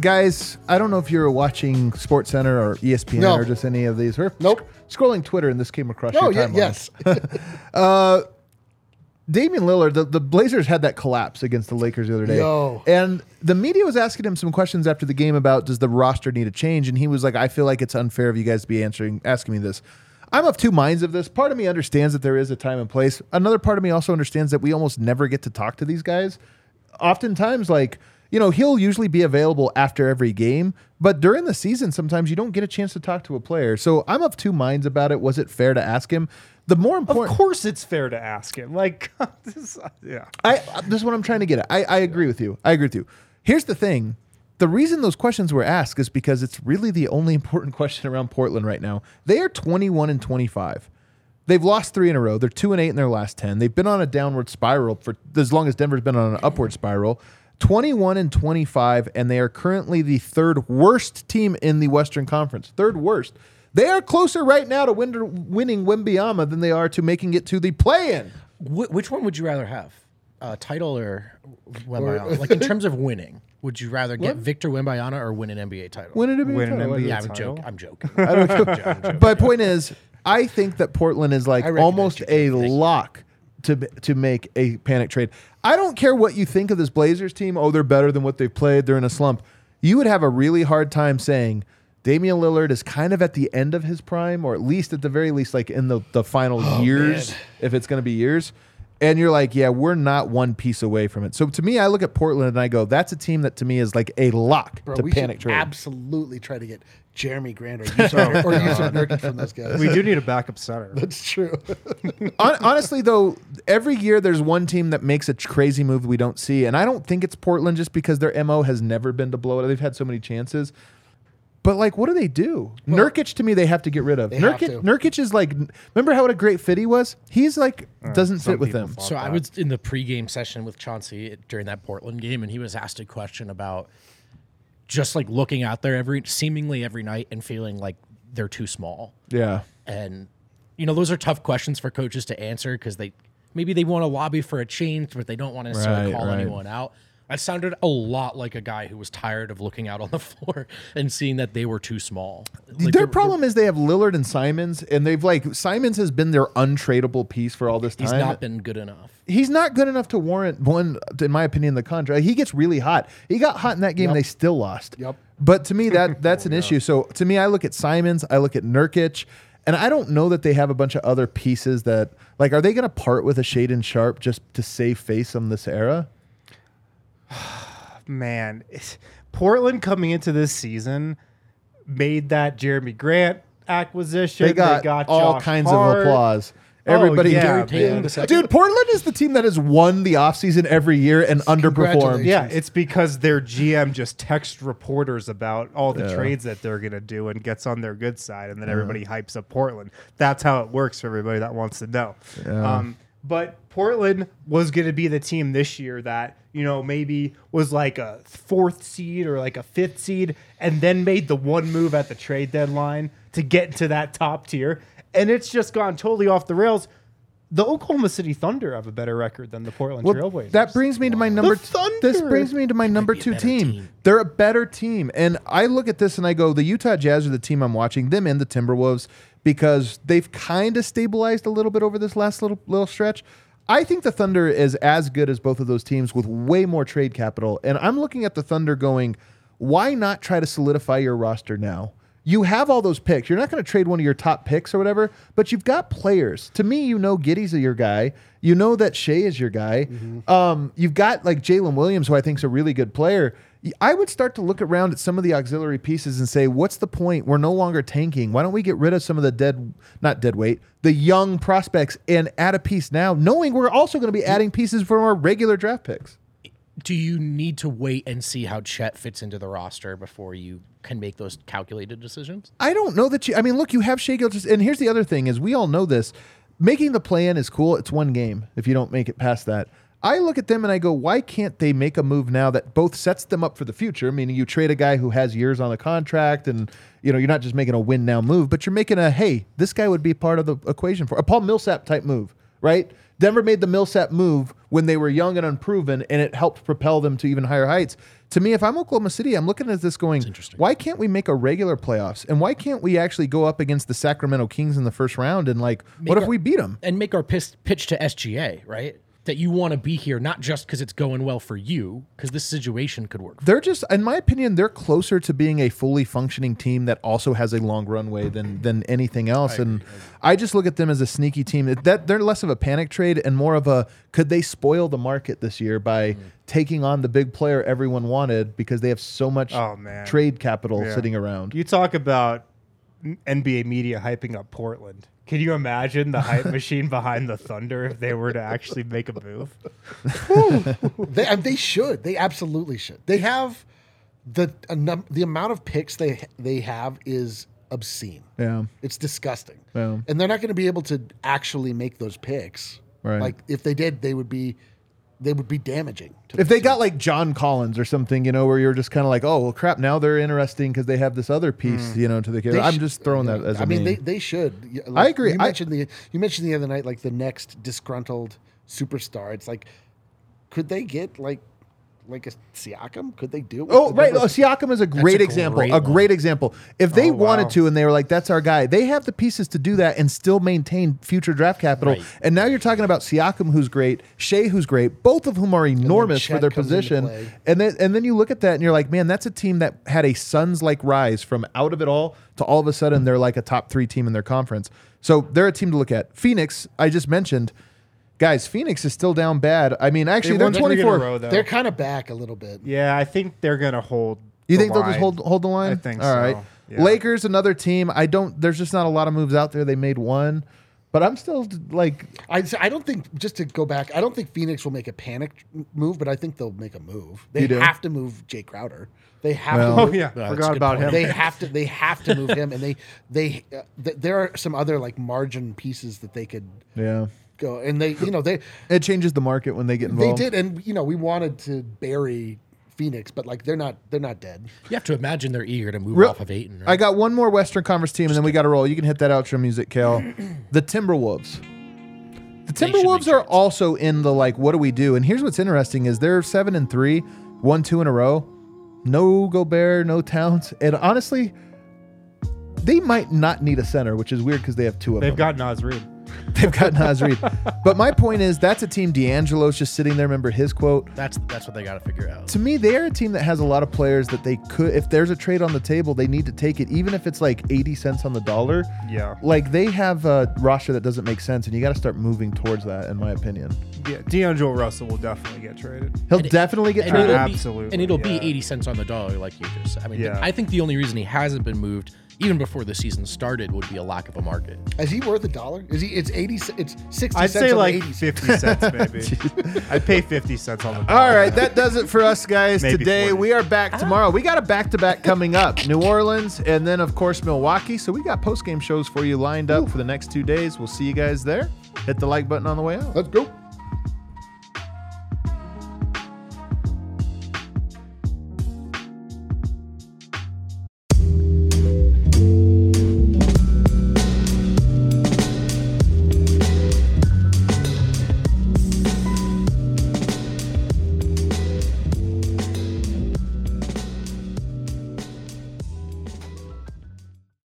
guys. I don't know if you're watching Sports Center or ESPN No. or just any of these. Or Nope. sc- scrolling Twitter and this came across Oh, your yeah, timeline. yes. Uh, Damian Lillard, the, the Blazers had that collapse against the Lakers the other day. Yo. And the media was asking him some questions after the game about does the roster need a change? And he was like, I feel like it's unfair of you guys to be answering asking me this. I'm of two minds of this. Part of me understands that there is a time and place. Another part of me also understands that we almost never get to talk to these guys. Oftentimes, like, you know, he'll usually be available after every game, but during the season, sometimes you don't get a chance to talk to a player. So I'm of two minds about it. Was it fair to ask him? The more important, Of course, it's fair to ask him. Like, this, yeah. I this is what I'm trying to get at. I, I agree with you. I agree with you. Here's the thing. The reason those questions were asked is because it's really the only important question around Portland right now. They are 21 and 25. They've lost three in a row. They're two and eight in their last 10. They've been on a downward spiral for as long as Denver's been on an upward spiral. 21 and 25, and they are currently the third worst team in the Western Conference. Third worst. They are closer right now to win- winning Wembanyama than they are to making it to the play-in. Wh- which one would you rather have? Uh, title or Wembanyama? like in terms of winning, would you rather get Victor Wembanyama or win an NBA title? Win it to be Win an title. NBA yeah, I'm title? joking. I'm joking. I'm joking. My point is, I think that Portland is like almost a lock to to make a panic trade. I don't care what you think of this Blazers team. Oh, they're better than what they've played. They're in a slump. You would have a really hard time saying Damian Lillard is kind of at the end of his prime, or at least at the very least, like in the the final oh, years, if it's going to be years. And you're like, yeah, we're not one piece away from it. So to me, I look at Portland and I go, that's a team that to me is like a lock Bro, to panic trade. absolutely try to get Jerami Grant or Jusuf, or Jusuf Nurkic from those guys. We do need a backup center. That's true. Hon- honestly, though, every year there's one team that makes a crazy move we don't see, and I don't think it's Portland just because their mo has never been to blow it. They've had so many chances, but like, what do they do? Nurkic to me, they have to get rid of. They have Nurkic, to. Nurkic is like, remember how what a great fit he was? He's like uh, doesn't some fit with people them. thought So I was in the pregame session with Chauncey during that Portland game, and he was asked a question about just like looking out there every seemingly every night and feeling like they're too small. Yeah, And you know, those are tough questions for coaches to answer because they maybe they want to lobby for a change, but they don't want to necessarily Right, call right. anyone out. I sounded a lot like a guy who was tired of looking out on the floor and seeing that they were too small. Like, their they're- problem is they have Lillard and Simons, and they've like Simons has been their untradeable piece for all this time. He's not been good enough. he's not good enough to warrant one, in my opinion, the contract. He gets really hot. He got hot in that game. and They still lost. Yep. But to me, that that's an oh, issue. So to me, I look at Simons. I look at Nurkic. And I don't know that they have a bunch of other pieces that, like, are they going to part with a Shaedon Sharpe just to save face on this era? man, Portland coming into this season made that Jerami Grant acquisition. They got, all Josh kinds Hart. of applause. Oh, Everybody, yeah, Gary Payton man. the second. dude, Portland is the team that has won the offseason every year and underperformed. Yeah, it's because their GM just texts reporters about all the trades that they're gonna do and gets on their good side, and then everybody hypes up Portland. That's how it works for everybody that wants to know. Um, but Portland was gonna be the team this year that you know maybe was like a fourth seed or like a fifth seed, and then made the one move at the trade deadline to get into that top tier, and it's just gone totally off the rails. The Oklahoma City Thunder have a better record than the Portland Well, Trailblazers. that brings me to my number. T- this brings me to my number two team. team. They're a better team, and I look at this and I go, the Utah Jazz are the team I'm watching. Them and the Timberwolves because they've kind of stabilized a little bit over this last little little stretch. I think the Thunder is as good as both of those teams with way more trade capital, and I'm looking at the Thunder going, why not try to solidify your roster now? You have all those picks. You're not going to trade one of your top picks or whatever, but you've got players. To me, you know Giddey's your guy. You know that Shai is your guy. Um, you've got like Jalen Williams, who I think is a really good player. I would start to look around at some of the auxiliary pieces and say, what's the point? We're no longer tanking. Why don't we get rid of some of the dead, not dead weight, the young prospects and add a piece now, knowing we're also going to be adding pieces from our regular draft picks? Do you need to wait and see how Chet fits into the roster before you can make those calculated decisions? I don't know that you. I mean, look, you have Shai Gilgeous, and here's the other thing: is we all know this. Making the play in is cool. It's one game. If you don't make it past that, I look at them and I go, why can't they make a move now that both sets them up for the future? Meaning you trade a guy who has years on the contract and you know, you're not just making a win now move, but you're making a hey, this guy would be part of the equation for a Paul Millsap type move, right? Denver made the Millsap move when they were young and unproven, and it helped propel them to even higher heights. To me, if I'm Oklahoma City, I'm looking at this going, why can't we make a regular playoffs? And why can't we actually go up against the Sacramento Kings in the first round? And like, what if we beat them? and make our pis- pitch to SGA, right? That you want to be here, not just because it's going well for you, because this situation could work. They're just, in my opinion, they're closer to being a fully functioning team that also has a long runway than than anything else. and I just look at them as a sneaky team. That they're less of a panic trade and more of a could they spoil the market this year by Mm. taking on the big player everyone wanted because they have so much Oh, man. trade capital Yeah. sitting around. You talk about NBA media hyping up Portland. Can you imagine the hype machine behind the Thunder if they were to actually make a move? They, and they should. They absolutely should. They have the num- the amount of picks they they have is obscene. Yeah. It's disgusting. Yeah. And they're not going to be able to actually make those picks. Right. Like if they did, they would be they would be damaging. To If the they got like John Collins or something, you know, where you're just kind of like, oh well, crap, now they're interesting because they have this other hmm. piece, you know, to the kid. I'm just throwing that as a I mean, they, they should. Y- I like, agree. You I- mentioned the you mentioned the other night like the next disgruntled superstar. It's like, could they get like like a Siakam? Could they do? Oh, the right. Denver- Oh, Siakam is a great a example. great a great example. If they Oh, wanted wow. to and they were like, that's our guy, they have the pieces to do that and still maintain future draft capital. Right. And now you're talking about Siakam, who's great, Shai, who's great, both of whom are enormous for their position. And then and then you look at that and you're like, man, that's a team that had a Suns like rise from out of it all to all of a sudden they're like a top three team in their conference. So they're a team to look at. Phoenix, I just mentioned. Guys, Phoenix is still down bad. I mean, actually, They they're won three in a 24. row, though. They're kind of back a little bit. Yeah, I think they're gonna hold. You the think they'll just line. hold hold the line? I think All so, right. yeah. Lakers, another team. I don't. There's just not a lot of moves out there. They made one, but I'm still like. I, I don't think just to go back. I don't think Phoenix will make a panic move, but I think they'll make a move. They You do? have to move Jay Crowder. They have Well- to. Oh move- yeah, that's a forgot good about point. him. They have to. They have to move him, and they they uh, th- there are some other like margin pieces that they could Yeah. Go, and they you know they It changes the market when they get involved. they did, and you know we wanted to bury Phoenix, but like they're not they're not dead. You have to imagine they're eager to move Real- off of Ayton. I got one more Western Conference team, and then we got to roll. You can hit that outro music, Kel. the Timberwolves. The They should make Timberwolves are trades. also in the like, what do we do? And here's what's interesting: is they're seven and three, one two in a row. No Gobert, no Towns, and honestly, they might not need a center, which is weird because they have two of them. They've got Naz Reid. They've got Naz Reid. But my point is, that's a team. D'Angelo's just sitting there. Remember his quote. That's that's what they got to figure out. To me, they are a team that has a lot of players that they could, if there's a trade on the table, they need to take it, even if it's like 80 cents on the dollar. Yeah. Like they have a roster that doesn't make sense, and you got to start moving towards that, in my opinion. Yeah, D'Angelo Russell will definitely get traded. He'll And it- definitely get and traded. it'll be- Absolutely, and it'll yeah. be 80 cents on the dollar, like you just said. I mean, Yeah. I think the only reason he hasn't been moved, even before the season started, would be a lack of a market. Is he worth a dollar? Is he? It's eighty. c- It's sixty. I'd cents say on like 80 fifty cents, maybe. I'd pay fifty cents on the. dollar. All right, that does it for us, guys. Maybe Today 40. we are back tomorrow. Ah. We got a back-to-back coming up: New Orleans, and then of course Milwaukee. So we got post-game shows for you lined up for the next two days. We'll see you guys there. Hit the like button on the way out. Let's go.